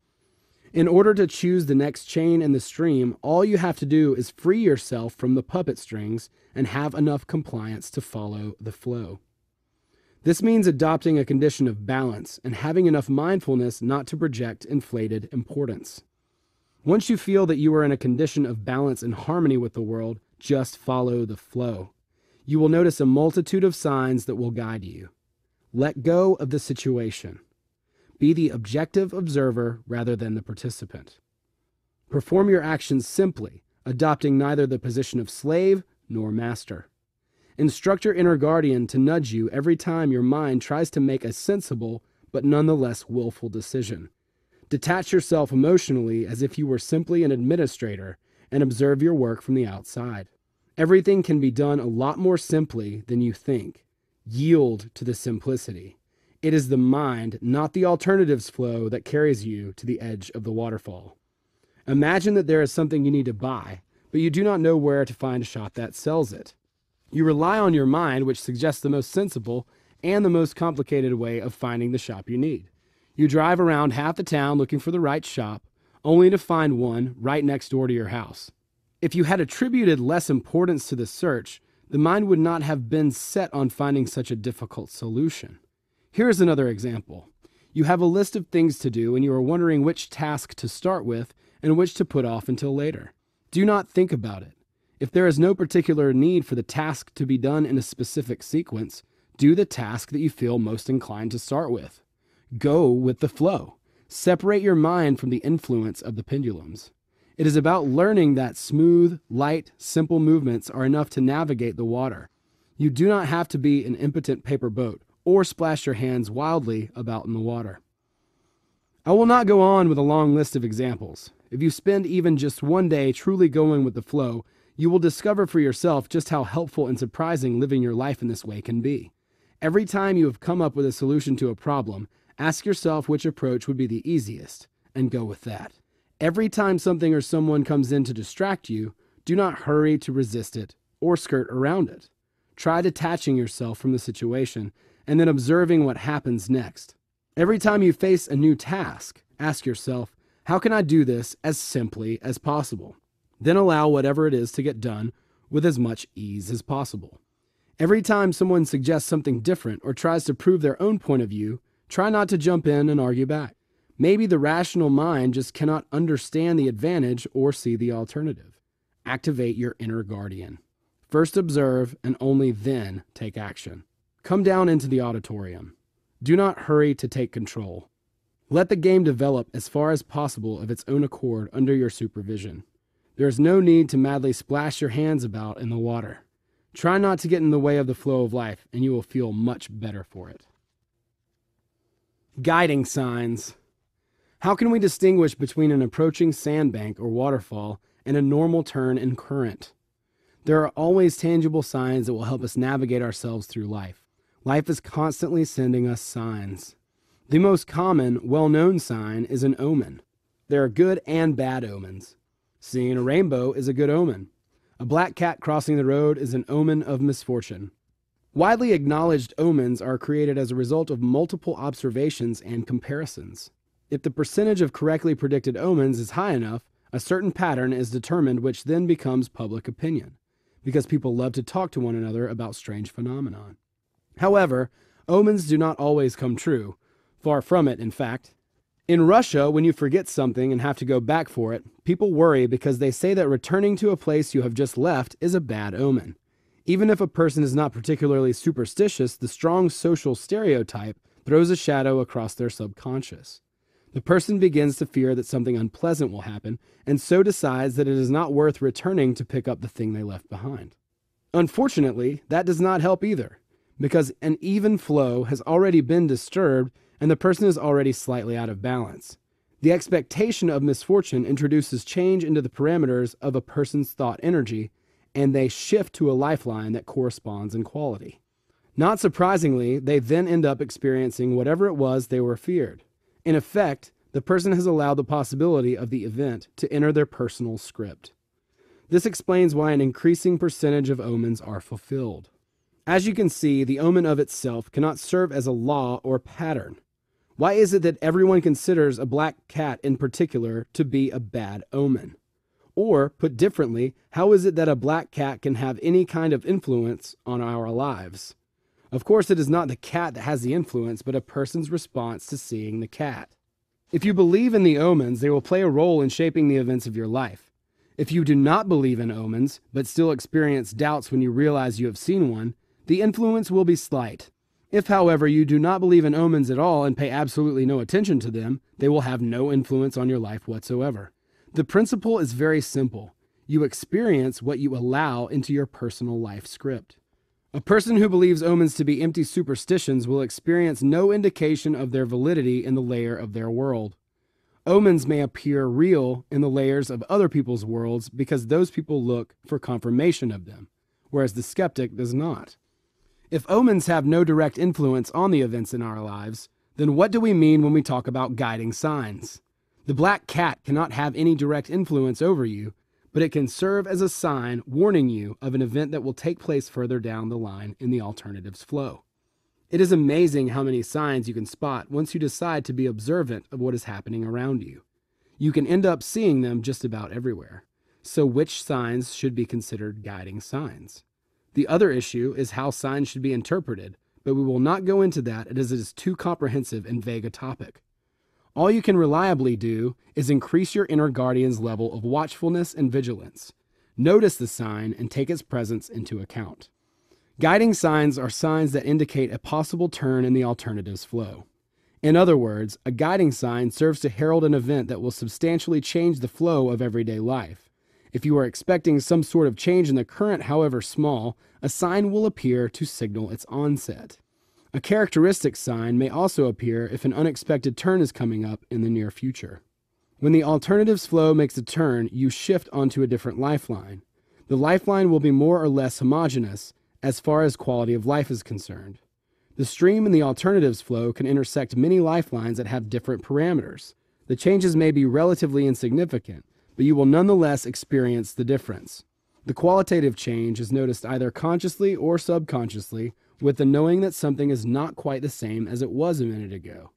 In order to choose the next chain in the stream, all you have to do is free yourself from the puppet strings and have enough compliance to follow the flow. This means adopting a condition of balance and having enough mindfulness not to project inflated importance. Once you feel that you are in a condition of balance and harmony with the world, just follow the flow. You will notice a multitude of signs that will guide you. Let go of the situation. Be the objective observer rather than the participant. Perform your actions simply, adopting neither the position of slave nor master. Instruct your inner guardian to nudge you every time your mind tries to make a sensible but nonetheless willful decision. Detach yourself emotionally as if you were simply an administrator and observe your work from the outside. Everything can be done a lot more simply than you think. Yield to the simplicity. It is the mind, not the alternatives flow, that carries you to the edge of the waterfall. Imagine that there is something you need to buy, but you do not know where to find a shop that sells it. You rely on your mind, which suggests the most sensible and the most complicated way of finding the shop you need. You drive around half the town looking for the right shop, only to find one right next door to your house. If you had attributed less importance to the search, the mind would not have been set on finding such a difficult solution. Here is another example. You have a list of things to do and you are wondering which task to start with and which to put off until later. Do not think about it. If there is no particular need for the task to be done in a specific sequence, do the task that you feel most inclined to start with. Go with the flow. Separate your mind from the influence of the pendulums. It is about learning that smooth, light, simple movements are enough to navigate the water. You do not have to be an impotent paper boat or splash your hands wildly about in the water. I will not go on with a long list of examples. If you spend even just one day truly going with the flow, you will discover for yourself just how helpful and surprising living your life in this way can be. Every time you have come up with a solution to a problem, Ask yourself which approach would be the easiest and go with that. Every time something or someone comes in to distract you, do not hurry to resist it or skirt around it. Try detaching yourself from the situation and then observing what happens next. Every time you face a new task, ask yourself, how can I do this as simply as possible? Then allow whatever it is to get done with as much ease as possible. Every time someone suggests something different or tries to prove their own point of view, Try not to jump in and argue back. Maybe the rational mind just cannot understand the advantage or see the alternative. Activate your inner guardian. First observe and only then take action. Come down into the auditorium. Do not hurry to take control. Let the game develop as far as possible of its own accord under your supervision. There is no need to madly splash your hands about in the water. Try not to get in the way of the flow of life, and you will feel much better for it. Guiding signs. How can we distinguish between an approaching sandbank or waterfall and a normal turn in current? There are always tangible signs that will help us navigate ourselves through life. Life is constantly sending us signs. The most common, well known sign is an omen. There are good and bad omens. Seeing a rainbow is a good omen. A black cat crossing the road is an omen of misfortune. Widely acknowledged omens are created as a result of multiple observations and comparisons. If the percentage of correctly predicted omens is high enough, a certain pattern is determined, which then becomes public opinion, because people love to talk to one another about strange phenomena. However, omens do not always come true. Far from it, in fact. In Russia, when you forget something and have to go back for it, people worry because they say that returning to a place you have just left is a bad omen. Even if a person is not particularly superstitious, the strong social stereotype throws a shadow across their subconscious. The person begins to fear that something unpleasant will happen, and so decides that it is not worth returning to pick up the thing they left behind. Unfortunately, that does not help either, because an even flow has already been disturbed and the person is already slightly out of balance. The expectation of misfortune introduces change into the parameters of a person's thought energy, and they shift to a lifeline that corresponds in quality. Not surprisingly, they then end up experiencing whatever it was they were feared. In effect, the person has allowed the possibility of the event to enter their personal script. This explains why an increasing percentage of omens are fulfilled. As you can see, the omen of itself cannot serve as a law or pattern. Why is it that everyone considers a black cat in particular to be a bad omen? Or, put differently, how is it that a black cat can have any kind of influence on our lives? Of course, it is not the cat that has the influence, but a person's response to seeing the cat. If you believe in the omens, they will play a role in shaping the events of your life. If you do not believe in omens, but still experience doubts when you realize you have seen one, the influence will be slight. If, however, you do not believe in omens at all and pay absolutely no attention to them, they will have no influence on your life whatsoever. The principle is very simple. You experience what you allow into your personal life script. A person who believes omens to be empty superstitions will experience no indication of their validity in the layer of their world. Omens may appear real in the layers of other people's worlds because those people look for confirmation of them, whereas the skeptic does not. If omens have no direct influence on the events in our lives, then what do we mean when we talk about guiding signs? The black cat cannot have any direct influence over you, but it can serve as a sign warning you of an event that will take place further down the line in the alternatives flow. It is amazing how many signs you can spot once you decide to be observant of what is happening around you. You can end up seeing them just about everywhere. So, which signs should be considered guiding signs? The other issue is how signs should be interpreted, but we will not go into that as it is too comprehensive and vague a topic. All you can reliably do is increase your inner guardian's level of watchfulness and vigilance. Notice the sign and take its presence into account. Guiding signs are signs that indicate a possible turn in the alternatives flow. In other words, a guiding sign serves to herald an event that will substantially change the flow of everyday life. If you are expecting some sort of change in the current, however small, a sign will appear to signal its onset. A characteristic sign may also appear if an unexpected turn is coming up in the near future. When the alternatives flow makes a turn, you shift onto a different lifeline. The lifeline will be more or less homogeneous as far as quality of life is concerned. The stream and the alternatives flow can intersect many lifelines that have different parameters. The changes may be relatively insignificant, but you will nonetheless experience the difference. The qualitative change is noticed either consciously or subconsciously with the knowing that something is not quite the same as it was a minute ago.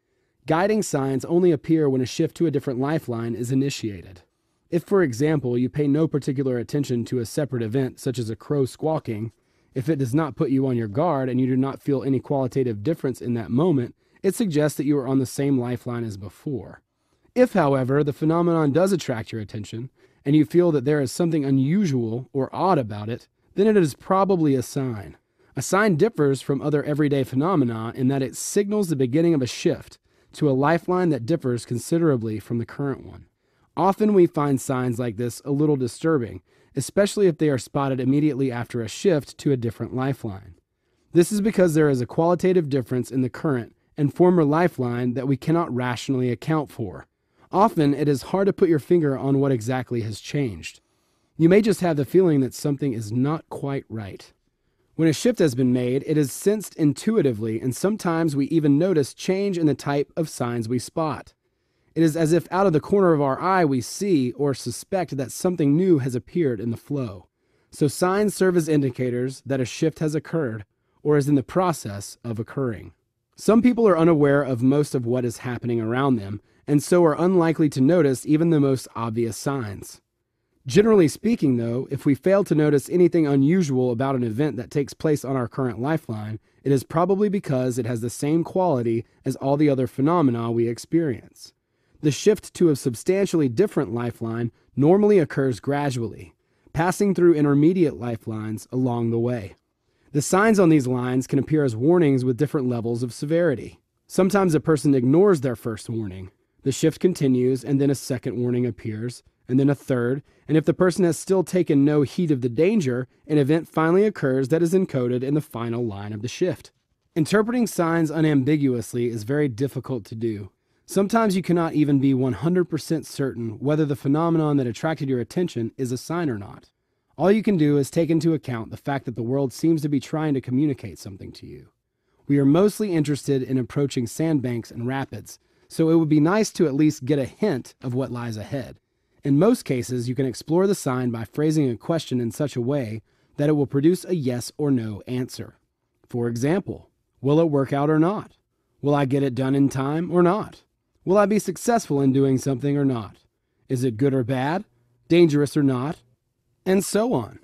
Guiding signs only appear when a shift to a different lifeline is initiated. If, for example, you pay no particular attention to a separate event, such as a crow squawking, if it does not put you on your guard and you do not feel any qualitative difference in that moment, it suggests that you are on the same lifeline as before. If, however, the phenomenon does attract your attention, and you feel that there is something unusual or odd about it, then it is probably a sign. A sign differs from other everyday phenomena in that it signals the beginning of a shift to a lifeline that differs considerably from the current one. Often we find signs like this a little disturbing, especially if they are spotted immediately after a shift to a different lifeline. This is because there is a qualitative difference in the current and former lifeline that we cannot rationally account for. Often, it is hard to put your finger on what exactly has changed. You may just have the feeling that something is not quite right. When a shift has been made, it is sensed intuitively, and sometimes we even notice change in the type of signs we spot. It is as if out of the corner of our eye we see or suspect that something new has appeared in the flow. So signs serve as indicators that a shift has occurred or is in the process of occurring. Some people are unaware of most of what is happening around them, and so are unlikely to notice even the most obvious signs. Generally speaking, though, if we fail to notice anything unusual about an event that takes place on our current lifeline, it is probably because it has the same quality as all the other phenomena we experience. The shift to a substantially different lifeline normally occurs gradually, passing through intermediate lifelines along the way. The signs on these lines can appear as warnings with different levels of severity. Sometimes a person ignores their first warning. The shift continues, and then a second warning appears, and then a third, and if the person has still taken no heed of the danger, an event finally occurs that is encoded in the final line of the shift. Interpreting signs unambiguously is very difficult to do. Sometimes you cannot even be 100% certain whether the phenomenon that attracted your attention is a sign or not. All you can do is take into account the fact that the world seems to be trying to communicate something to you. We are mostly interested in approaching sandbanks and rapids, so it would be nice to at least get a hint of what lies ahead. In most cases, you can explore the sign by phrasing a question in such a way that it will produce a yes or no answer. For example, will it work out or not? Will I get it done in time or not? Will I be successful in doing something or not? Is it good or bad? Dangerous or not? And so on.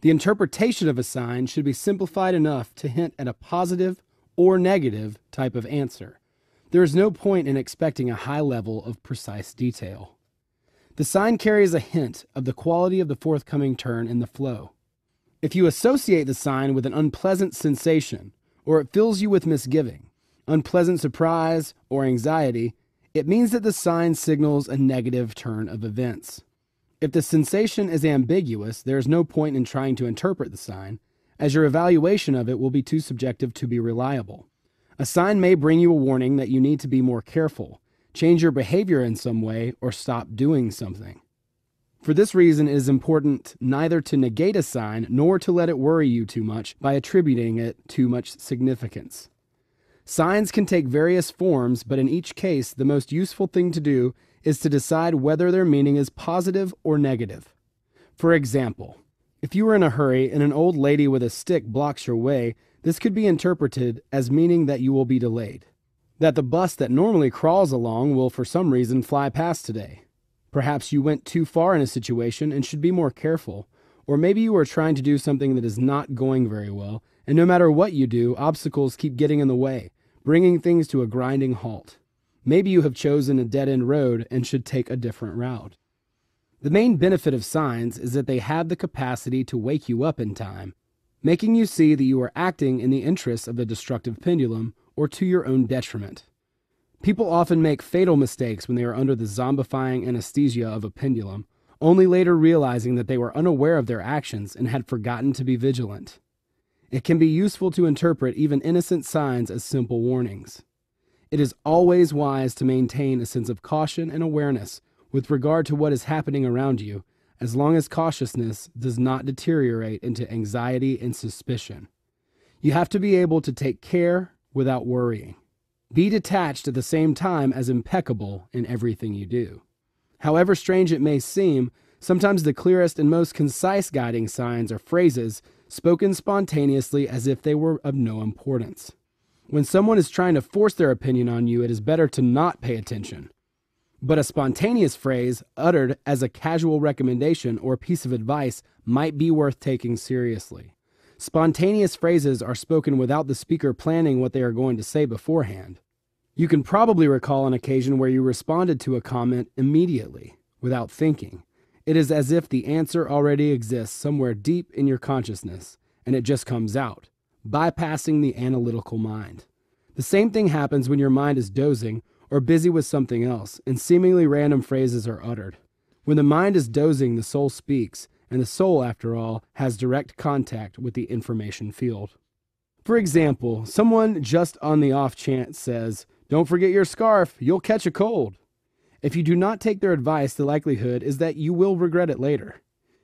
The interpretation of a sign should be simplified enough to hint at a positive or negative type of answer. There is no point in expecting a high level of precise detail. The sign carries a hint of the quality of the forthcoming turn in the flow. If you associate the sign with an unpleasant sensation, or it fills you with misgiving, unpleasant surprise, or anxiety, it means that the sign signals a negative turn of events. If the sensation is ambiguous, there is no point in trying to interpret the sign, as your evaluation of it will be too subjective to be reliable. A sign may bring you a warning that you need to be more careful, change your behavior in some way, or stop doing something. For this reason, it is important neither to negate a sign nor to let it worry you too much by attributing it too much significance. Signs can take various forms, but in each case, the most useful thing to do is to decide whether their meaning is positive or negative. For example, if you are in a hurry and an old lady with a stick blocks your way, this could be interpreted as meaning that you will be delayed that the bus that normally crawls along will for some reason fly past today. Perhaps you went too far in a situation and should be more careful, or maybe you are trying to do something that is not going very well, and no matter what you do, obstacles keep getting in the way, bringing things to a grinding halt. Maybe you have chosen a dead end road and should take a different route. The main benefit of signs is that they have the capacity to wake you up in time, making you see that you are acting in the interests of the destructive pendulum or to your own detriment. People often make fatal mistakes when they are under the zombifying anesthesia of a pendulum, only later realizing that they were unaware of their actions and had forgotten to be vigilant. It can be useful to interpret even innocent signs as simple warnings. It is always wise to maintain a sense of caution and awareness with regard to what is happening around you, as long as cautiousness does not deteriorate into anxiety and suspicion. You have to be able to take care without worrying. Be detached at the same time as impeccable in everything you do. However strange it may seem, sometimes the clearest and most concise guiding signs are phrases spoken spontaneously as if they were of no importance. When someone is trying to force their opinion on you, it is better to not pay attention. But a spontaneous phrase uttered as a casual recommendation or piece of advice might be worth taking seriously. Spontaneous phrases are spoken without the speaker planning what they are going to say beforehand. You can probably recall an occasion where you responded to a comment immediately, without thinking. It is as if the answer already exists somewhere deep in your consciousness, and it just comes out, bypassing the analytical mind. The same thing happens when your mind is dozing or busy with something else, and seemingly random phrases are uttered. When the mind is dozing, the soul speaks, and the soul, after all, has direct contact with the information field. For example, someone just on the off chance says, Don't forget your scarf, you'll catch a cold. If you do not take their advice, the likelihood is that you will regret it later.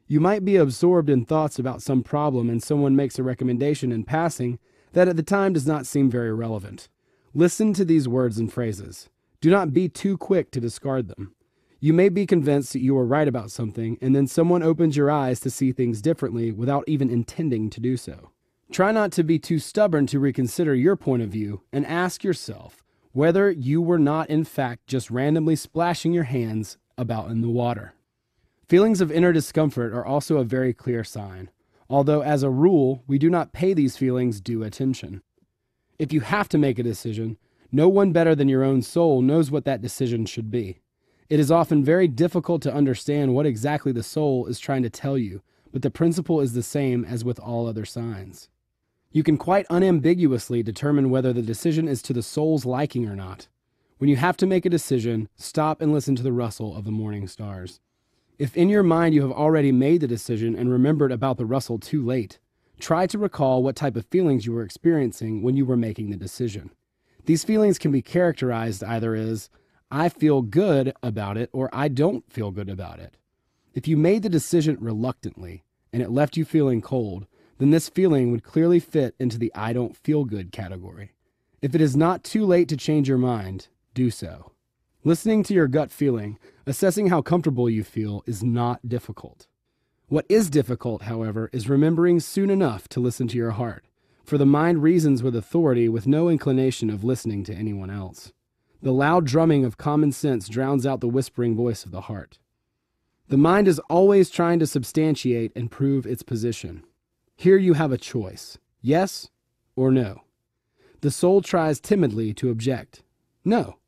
You might be absorbed in thoughts about some problem and someone makes a recommendation in passing that at the time does not seem very relevant. Listen to these words and phrases. Do not be too quick to discard them. You may be convinced that you are right about something, and then someone opens your eyes to see things differently without even intending to do so. Try not to be too stubborn to reconsider your point of view and ask yourself whether you were not, in fact, just randomly splashing your hands about in the water. Feelings of inner discomfort are also a very clear sign, although, as a rule, we do not pay these feelings due attention. If you have to make a decision, no one better than your own soul knows what that decision should be. It is often very difficult to understand what exactly the soul is trying to tell you, but the principle is the same as with all other signs. You can quite unambiguously determine whether the decision is to the soul's liking or not. When you have to make a decision, stop and listen to the rustle of the morning stars. If in your mind you have already made the decision and remembered about the rustle too late, try to recall what type of feelings you were experiencing when you were making the decision. These feelings can be characterized either as, I feel good about it, or I don't feel good about it. If you made the decision reluctantly and it left you feeling cold, then this feeling would clearly fit into the I don't feel good category. If it is not too late to change your mind, do so. Listening to your gut feeling, assessing how comfortable you feel, is not difficult. What is difficult, however, is remembering soon enough to listen to your heart, for the mind reasons with authority with no inclination of listening to anyone else. The loud drumming of common sense drowns out the whispering voice of the heart. The mind is always trying to substantiate and prove its position. Here you have a choice yes or no. The soul tries timidly to object no.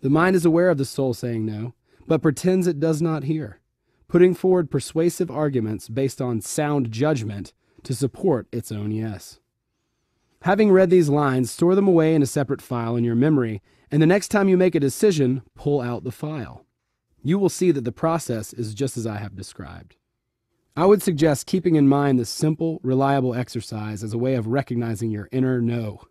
The mind is aware of the soul saying no, but pretends it does not hear, putting forward persuasive arguments based on sound judgment to support its own yes. Having read these lines, store them away in a separate file in your memory, and the next time you make a decision, pull out the file. You will see that the process is just as I have described. I would suggest keeping in mind this simple, reliable exercise as a way of recognizing your inner no.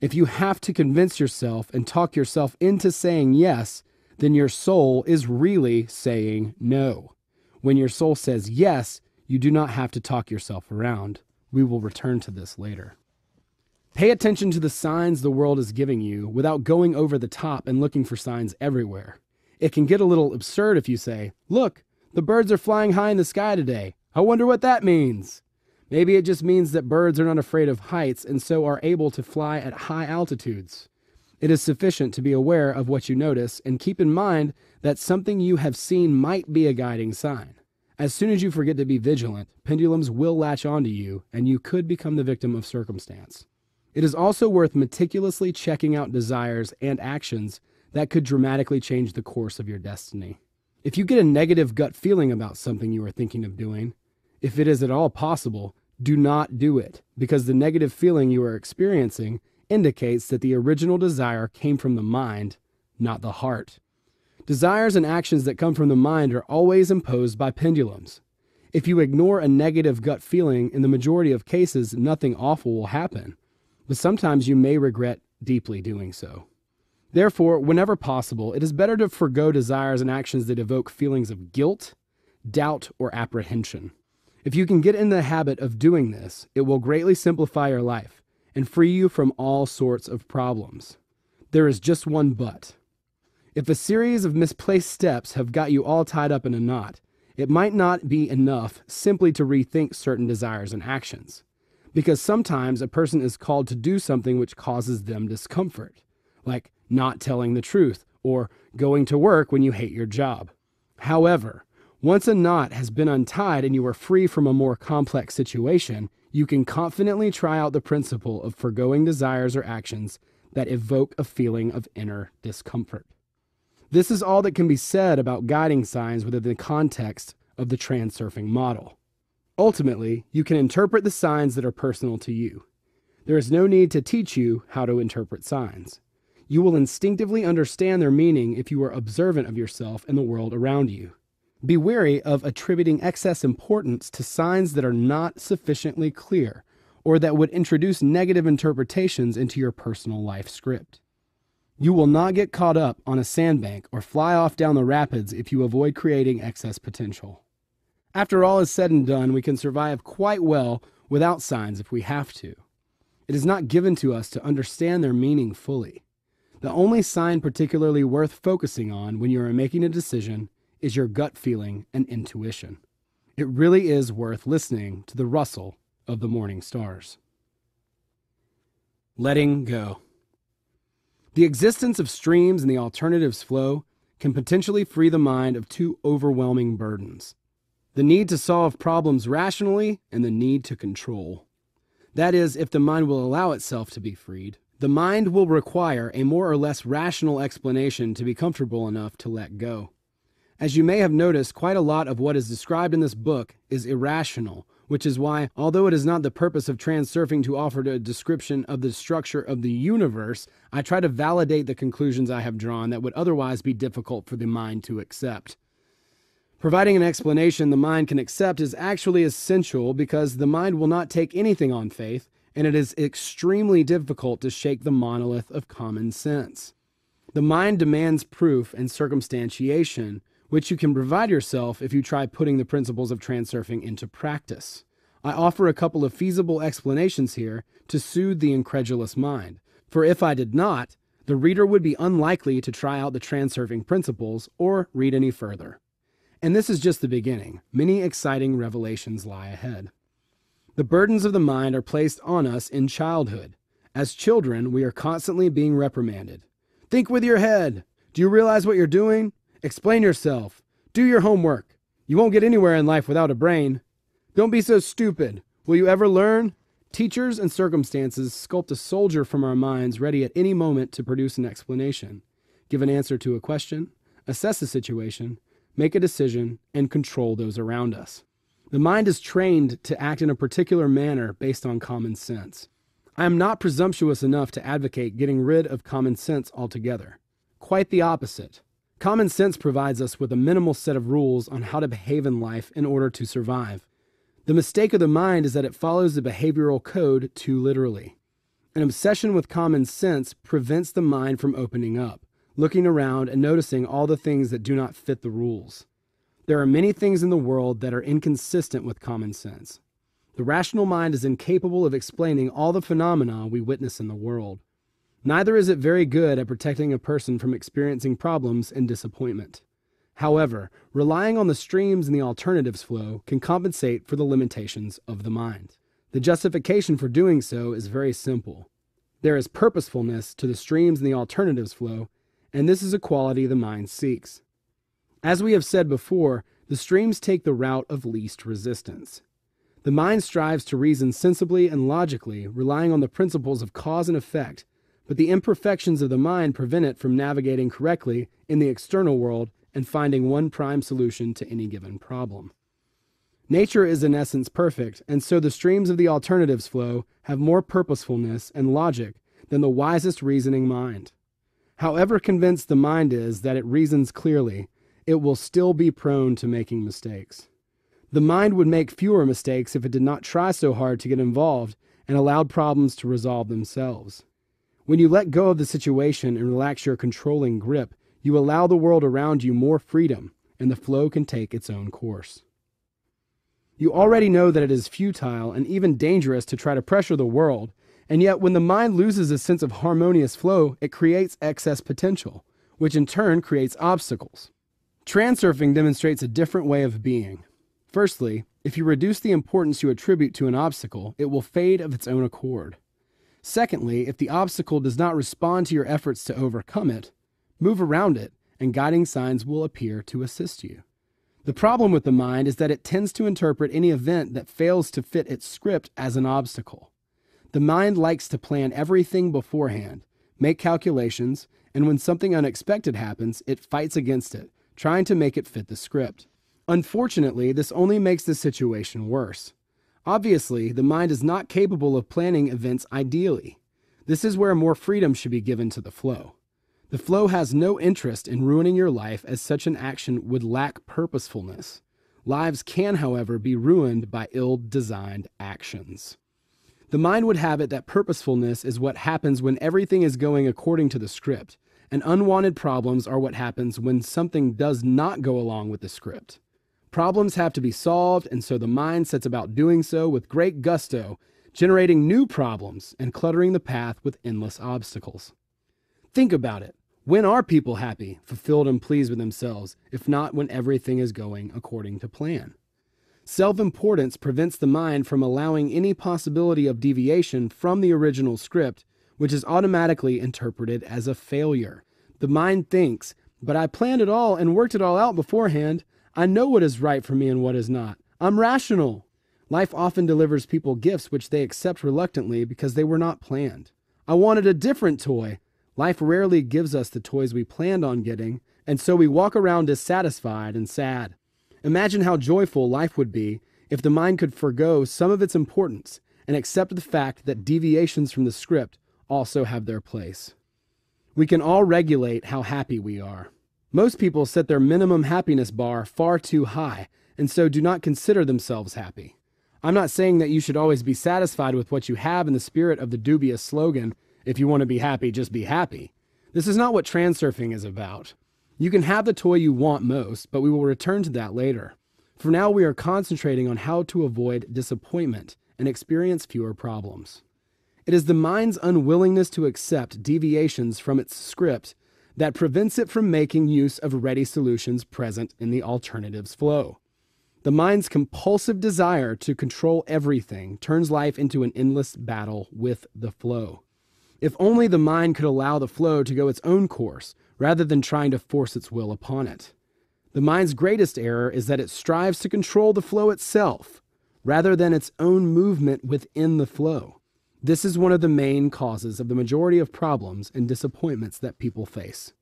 If you have to convince yourself and talk yourself into saying yes, then your soul is really saying no. When your soul says yes, you do not have to talk yourself around. We will return to this later. Pay attention to the signs the world is giving you without going over the top and looking for signs everywhere. It can get a little absurd if you say, Look, the birds are flying high in the sky today. I wonder what that means. Maybe it just means that birds are not afraid of heights and so are able to fly at high altitudes. It is sufficient to be aware of what you notice and keep in mind that something you have seen might be a guiding sign. As soon as you forget to be vigilant, pendulums will latch onto you and you could become the victim of circumstance. It is also worth meticulously checking out desires and actions that could dramatically change the course of your destiny. If you get a negative gut feeling about something you are thinking of doing, if it is at all possible, do not do it because the negative feeling you are experiencing indicates that the original desire came from the mind, not the heart. Desires and actions that come from the mind are always imposed by pendulums. If you ignore a negative gut feeling, in the majority of cases, nothing awful will happen, but sometimes you may regret deeply doing so. Therefore, whenever possible, it is better to forego desires and actions that evoke feelings of guilt, doubt, or apprehension. If you can get in the habit of doing this, it will greatly simplify your life and free you from all sorts of problems. There is just one but. If a series of misplaced steps have got you all tied up in a knot, it might not be enough simply to rethink certain desires and actions. Because sometimes a person is called to do something which causes them discomfort, like not telling the truth, or going to work when you hate your job. However, once a knot has been untied and you are free from a more complex situation, you can confidently try out the principle of foregoing desires or actions that evoke a feeling of inner discomfort. This is all that can be said about guiding signs within the context of the transurfing model. Ultimately, you can interpret the signs that are personal to you. There is no need to teach you how to interpret signs. You will instinctively understand their meaning if you are observant of yourself and the world around you. Be wary of attributing excess importance to signs that are not sufficiently clear or that would introduce negative interpretations into your personal life script. You will not get caught up on a sandbank or fly off down the rapids if you avoid creating excess potential. After all is said and done, we can survive quite well without signs if we have to. It is not given to us to understand their meaning fully. The only sign particularly worth focusing on when you are making a decision is your gut feeling and intuition. It really is worth listening to the rustle of the morning stars. Letting go. The existence of streams and the alternatives flow can potentially free the mind of two overwhelming burdens the need to solve problems rationally and the need to control. That is, if the mind will allow itself to be freed, the mind will require a more or less rational explanation to be comfortable enough to let go. As you may have noticed, quite a lot of what is described in this book is irrational, which is why, although it is not the purpose of transurfing to offer a description of the structure of the universe, I try to validate the conclusions I have drawn that would otherwise be difficult for the mind to accept. Providing an explanation the mind can accept is actually essential because the mind will not take anything on faith, and it is extremely difficult to shake the monolith of common sense. The mind demands proof and circumstantiation, which you can provide yourself if you try putting the principles of transurfing into practice. I offer a couple of feasible explanations here to soothe the incredulous mind, for if I did not, the reader would be unlikely to try out the transurfing principles or read any further. And this is just the beginning. Many exciting revelations lie ahead. The burdens of the mind are placed on us in childhood. As children, we are constantly being reprimanded. Think with your head. Do you realize what you're doing? Explain yourself. Do your homework. You won't get anywhere in life without a brain. Don't be so stupid. Will you ever learn? Teachers and circumstances sculpt a soldier from our minds ready at any moment to produce an explanation, give an answer to a question, assess a situation, make a decision, and control those around us. The mind is trained to act in a particular manner based on common sense. I am not presumptuous enough to advocate getting rid of common sense altogether. Quite the opposite. Common sense provides us with a minimal set of rules on how to behave in life in order to survive. The mistake of the mind is that it follows the behavioral code too literally. An obsession with common sense prevents the mind from opening up looking around and noticing all the things that do not fit the rules. There are many things in the world that are inconsistent with common sense. The rational mind is incapable of explaining all the phenomena we witness in the world. Neither is it very good at protecting a person from experiencing problems and disappointment. However, relying on the streams and the alternatives flow can compensate for the limitations of the mind. The justification for doing so is very simple. There is purposefulness to the streams and the alternatives flow, and this is a quality the mind seeks. As we have said before, the streams take the route of least resistance. The mind strives to reason sensibly and logically, relying on the principles of cause and effect, but the imperfections of the mind prevent it from navigating correctly in the external world and finding one prime solution to any given problem. Nature is in essence perfect, and so the streams of the alternatives flow have more purposefulness and logic than the wisest reasoning mind. However convinced the mind is that it reasons clearly, it will still be prone to making mistakes. The mind would make fewer mistakes if it did not try so hard to get involved and allowed problems to resolve themselves. When you let go of the situation and relax your controlling grip, you allow the world around you more freedom, and the flow can take its own course. You already know that it is futile and even dangerous to try to pressure the world and yet, when the mind loses a sense of harmonious flow, it creates excess potential, which in turn creates obstacles. Transurfing demonstrates a different way of being. Firstly, if you reduce the importance you attribute to an obstacle, it will fade of its own accord. Secondly, if the obstacle does not respond to your efforts to overcome it, move around it, and guiding signs will appear to assist you. The problem with the mind is that it tends to interpret any event that fails to fit its script as an obstacle. The mind likes to plan everything beforehand, make calculations, and when something unexpected happens, it fights against it, trying to make it fit the script. Unfortunately, this only makes the situation worse. Obviously, the mind is not capable of planning events ideally. This is where more freedom should be given to the flow. The flow has no interest in ruining your life as such an action would lack purposefulness. Lives can, however, be ruined by ill designed actions. The mind would have it that purposefulness is what happens when everything is going according to the script, and unwanted problems are what happens when something does not go along with the script. Problems have to be solved, and so the mind sets about doing so with great gusto, generating new problems and cluttering the path with endless obstacles. Think about it. When are people happy, fulfilled, and pleased with themselves, if not when everything is going according to plan? Self importance prevents the mind from allowing any possibility of deviation from the original script, which is automatically interpreted as a failure. The mind thinks, but I planned it all and worked it all out beforehand. I know what is right for me and what is not. I'm rational. Life often delivers people gifts which they accept reluctantly because they were not planned. I wanted a different toy. Life rarely gives us the toys we planned on getting, and so we walk around dissatisfied and sad. Imagine how joyful life would be if the mind could forego some of its importance and accept the fact that deviations from the script also have their place. We can all regulate how happy we are. Most people set their minimum happiness bar far too high and so do not consider themselves happy. I'm not saying that you should always be satisfied with what you have in the spirit of the dubious slogan, if you want to be happy, just be happy. This is not what transurfing is about. You can have the toy you want most, but we will return to that later. For now, we are concentrating on how to avoid disappointment and experience fewer problems. It is the mind's unwillingness to accept deviations from its script that prevents it from making use of ready solutions present in the alternatives flow. The mind's compulsive desire to control everything turns life into an endless battle with the flow. If only the mind could allow the flow to go its own course rather than trying to force its will upon it. The mind's greatest error is that it strives to control the flow itself rather than its own movement within the flow. This is one of the main causes of the majority of problems and disappointments that people face.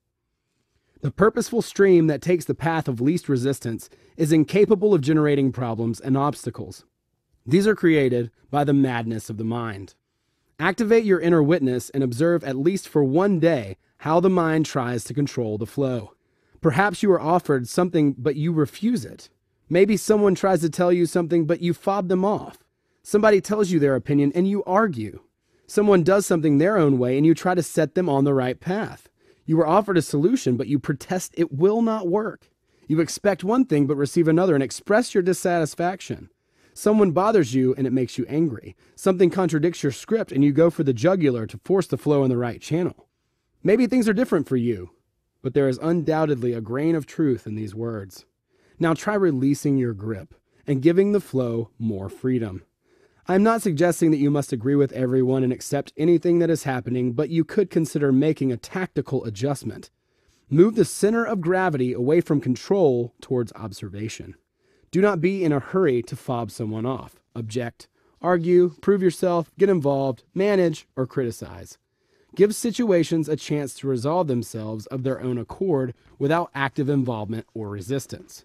The purposeful stream that takes the path of least resistance is incapable of generating problems and obstacles. These are created by the madness of the mind. Activate your inner witness and observe at least for one day how the mind tries to control the flow. Perhaps you are offered something, but you refuse it. Maybe someone tries to tell you something, but you fob them off. Somebody tells you their opinion and you argue. Someone does something their own way and you try to set them on the right path. You were offered a solution, but you protest it will not work. You expect one thing but receive another and express your dissatisfaction. Someone bothers you and it makes you angry. Something contradicts your script and you go for the jugular to force the flow in the right channel. Maybe things are different for you, but there is undoubtedly a grain of truth in these words. Now try releasing your grip and giving the flow more freedom. I'm not suggesting that you must agree with everyone and accept anything that is happening, but you could consider making a tactical adjustment. Move the center of gravity away from control towards observation. Do not be in a hurry to fob someone off, object, argue, prove yourself, get involved, manage, or criticize. Give situations a chance to resolve themselves of their own accord without active involvement or resistance.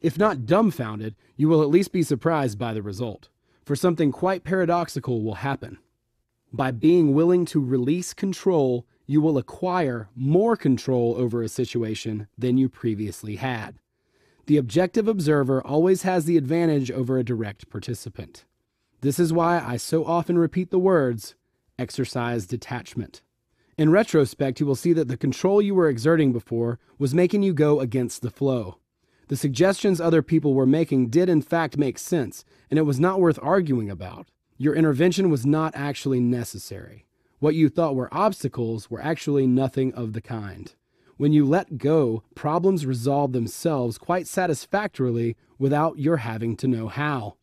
If not dumbfounded, you will at least be surprised by the result, for something quite paradoxical will happen. By being willing to release control, you will acquire more control over a situation than you previously had. The objective observer always has the advantage over a direct participant. This is why I so often repeat the words exercise detachment. In retrospect, you will see that the control you were exerting before was making you go against the flow. The suggestions other people were making did in fact make sense, and it was not worth arguing about. Your intervention was not actually necessary. What you thought were obstacles were actually nothing of the kind. When you let go, problems resolve themselves quite satisfactorily without your having to know how.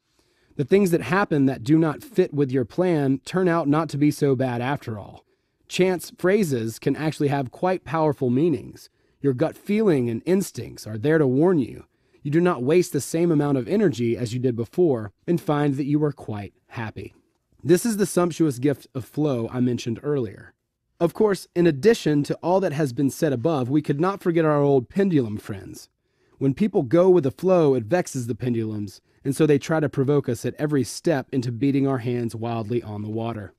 The things that happen that do not fit with your plan turn out not to be so bad after all. Chance phrases can actually have quite powerful meanings. Your gut feeling and instincts are there to warn you. You do not waste the same amount of energy as you did before and find that you are quite happy. This is the sumptuous gift of flow I mentioned earlier. Of course, in addition to all that has been said above, we could not forget our old pendulum friends. When people go with the flow, it vexes the pendulums, and so they try to provoke us at every step into beating our hands wildly on the water.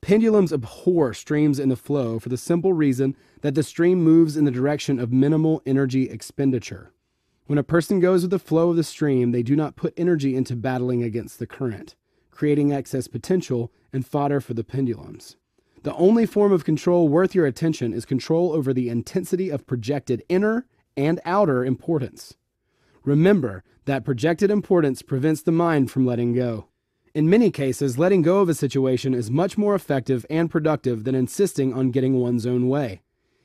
Pendulums abhor streams in the flow for the simple reason that the stream moves in the direction of minimal energy expenditure. When a person goes with the flow of the stream, they do not put energy into battling against the current, creating excess potential and fodder for the pendulums. The only form of control worth your attention is control over the intensity of projected inner and outer importance. Remember that projected importance prevents the mind from letting go. In many cases, letting go of a situation is much more effective and productive than insisting on getting one's own way.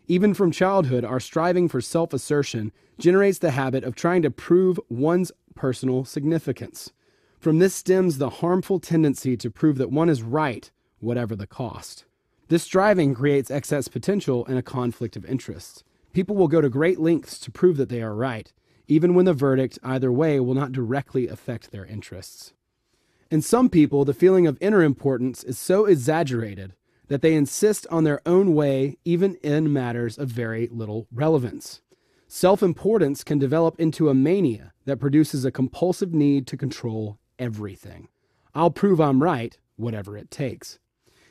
Even from childhood, our striving for self assertion generates the habit of trying to prove one's personal significance. From this stems the harmful tendency to prove that one is right, whatever the cost. This striving creates excess potential and a conflict of interests. People will go to great lengths to prove that they are right, even when the verdict either way will not directly affect their interests. In some people, the feeling of inner importance is so exaggerated that they insist on their own way even in matters of very little relevance. Self importance can develop into a mania that produces a compulsive need to control everything. I'll prove I'm right, whatever it takes.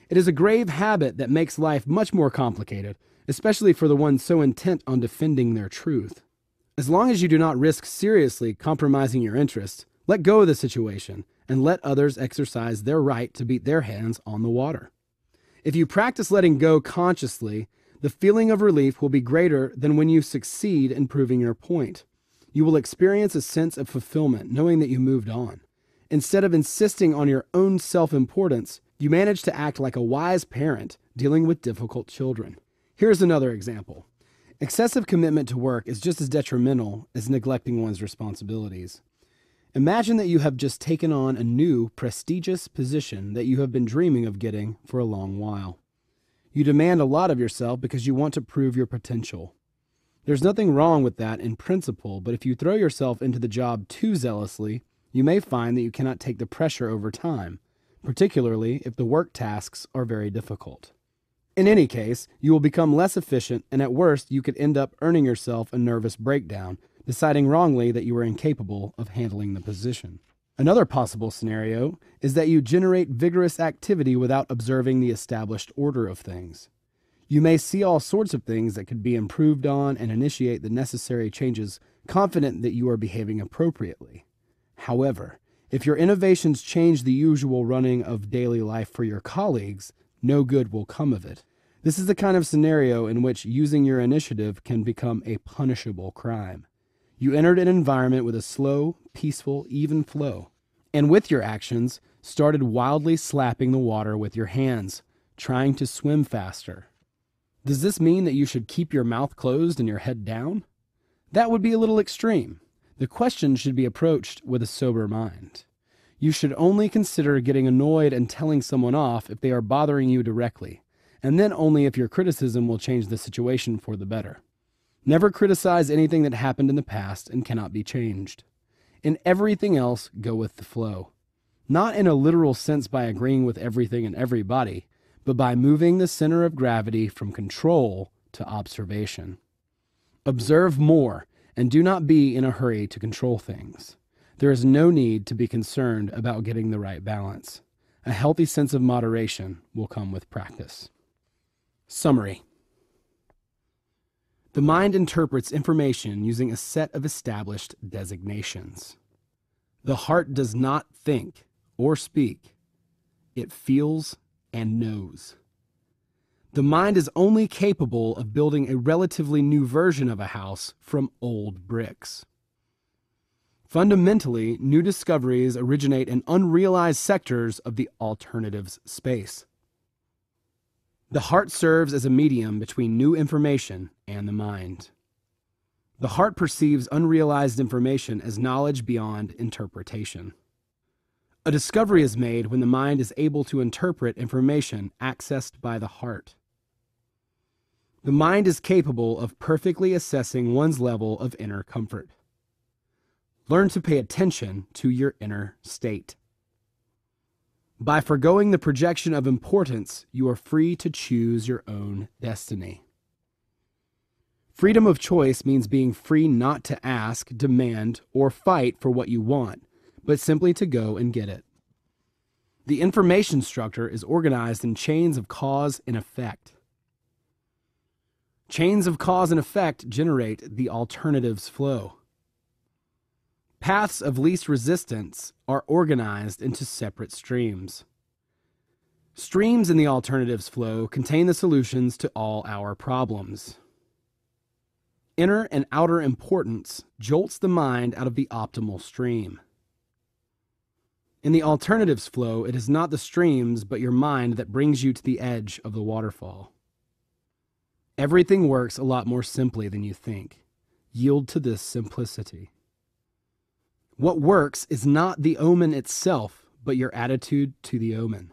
It is a grave habit that makes life much more complicated, especially for the ones so intent on defending their truth. As long as you do not risk seriously compromising your interests, let go of the situation and let others exercise their right to beat their hands on the water. If you practice letting go consciously, the feeling of relief will be greater than when you succeed in proving your point. You will experience a sense of fulfillment knowing that you moved on. Instead of insisting on your own self importance, you manage to act like a wise parent dealing with difficult children. Here's another example excessive commitment to work is just as detrimental as neglecting one's responsibilities. Imagine that you have just taken on a new, prestigious position that you have been dreaming of getting for a long while. You demand a lot of yourself because you want to prove your potential. There's nothing wrong with that in principle, but if you throw yourself into the job too zealously, you may find that you cannot take the pressure over time, particularly if the work tasks are very difficult. In any case, you will become less efficient, and at worst, you could end up earning yourself a nervous breakdown deciding wrongly that you are incapable of handling the position. Another possible scenario is that you generate vigorous activity without observing the established order of things. You may see all sorts of things that could be improved on and initiate the necessary changes, confident that you are behaving appropriately. However, if your innovations change the usual running of daily life for your colleagues, no good will come of it. This is the kind of scenario in which using your initiative can become a punishable crime. You entered an environment with a slow, peaceful, even flow, and with your actions, started wildly slapping the water with your hands, trying to swim faster. Does this mean that you should keep your mouth closed and your head down? That would be a little extreme. The question should be approached with a sober mind. You should only consider getting annoyed and telling someone off if they are bothering you directly, and then only if your criticism will change the situation for the better. Never criticize anything that happened in the past and cannot be changed. In everything else, go with the flow. Not in a literal sense by agreeing with everything and everybody, but by moving the center of gravity from control to observation. Observe more and do not be in a hurry to control things. There is no need to be concerned about getting the right balance. A healthy sense of moderation will come with practice. Summary the mind interprets information using a set of established designations. The heart does not think or speak, it feels and knows. The mind is only capable of building a relatively new version of a house from old bricks. Fundamentally, new discoveries originate in unrealized sectors of the alternatives space. The heart serves as a medium between new information and the mind. The heart perceives unrealized information as knowledge beyond interpretation. A discovery is made when the mind is able to interpret information accessed by the heart. The mind is capable of perfectly assessing one's level of inner comfort. Learn to pay attention to your inner state. By foregoing the projection of importance, you are free to choose your own destiny. Freedom of choice means being free not to ask, demand, or fight for what you want, but simply to go and get it. The information structure is organized in chains of cause and effect. Chains of cause and effect generate the alternatives flow. Paths of least resistance are organized into separate streams. Streams in the alternatives flow contain the solutions to all our problems. Inner and outer importance jolts the mind out of the optimal stream. In the alternatives flow, it is not the streams but your mind that brings you to the edge of the waterfall. Everything works a lot more simply than you think. Yield to this simplicity. What works is not the omen itself, but your attitude to the omen.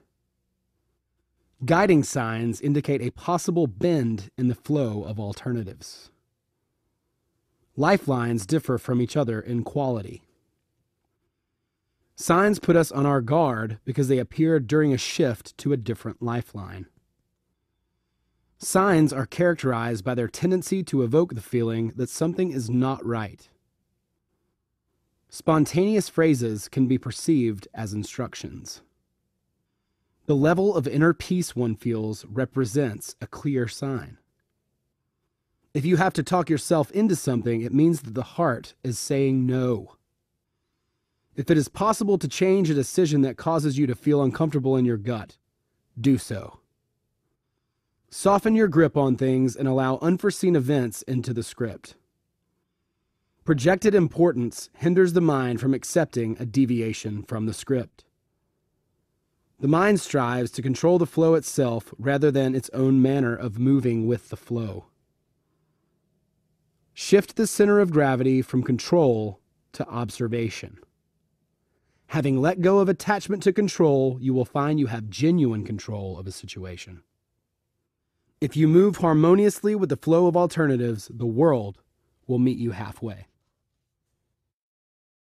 Guiding signs indicate a possible bend in the flow of alternatives. Lifelines differ from each other in quality. Signs put us on our guard because they appear during a shift to a different lifeline. Signs are characterized by their tendency to evoke the feeling that something is not right. Spontaneous phrases can be perceived as instructions. The level of inner peace one feels represents a clear sign. If you have to talk yourself into something, it means that the heart is saying no. If it is possible to change a decision that causes you to feel uncomfortable in your gut, do so. Soften your grip on things and allow unforeseen events into the script. Projected importance hinders the mind from accepting a deviation from the script. The mind strives to control the flow itself rather than its own manner of moving with the flow. Shift the center of gravity from control to observation. Having let go of attachment to control, you will find you have genuine control of a situation. If you move harmoniously with the flow of alternatives, the world will meet you halfway.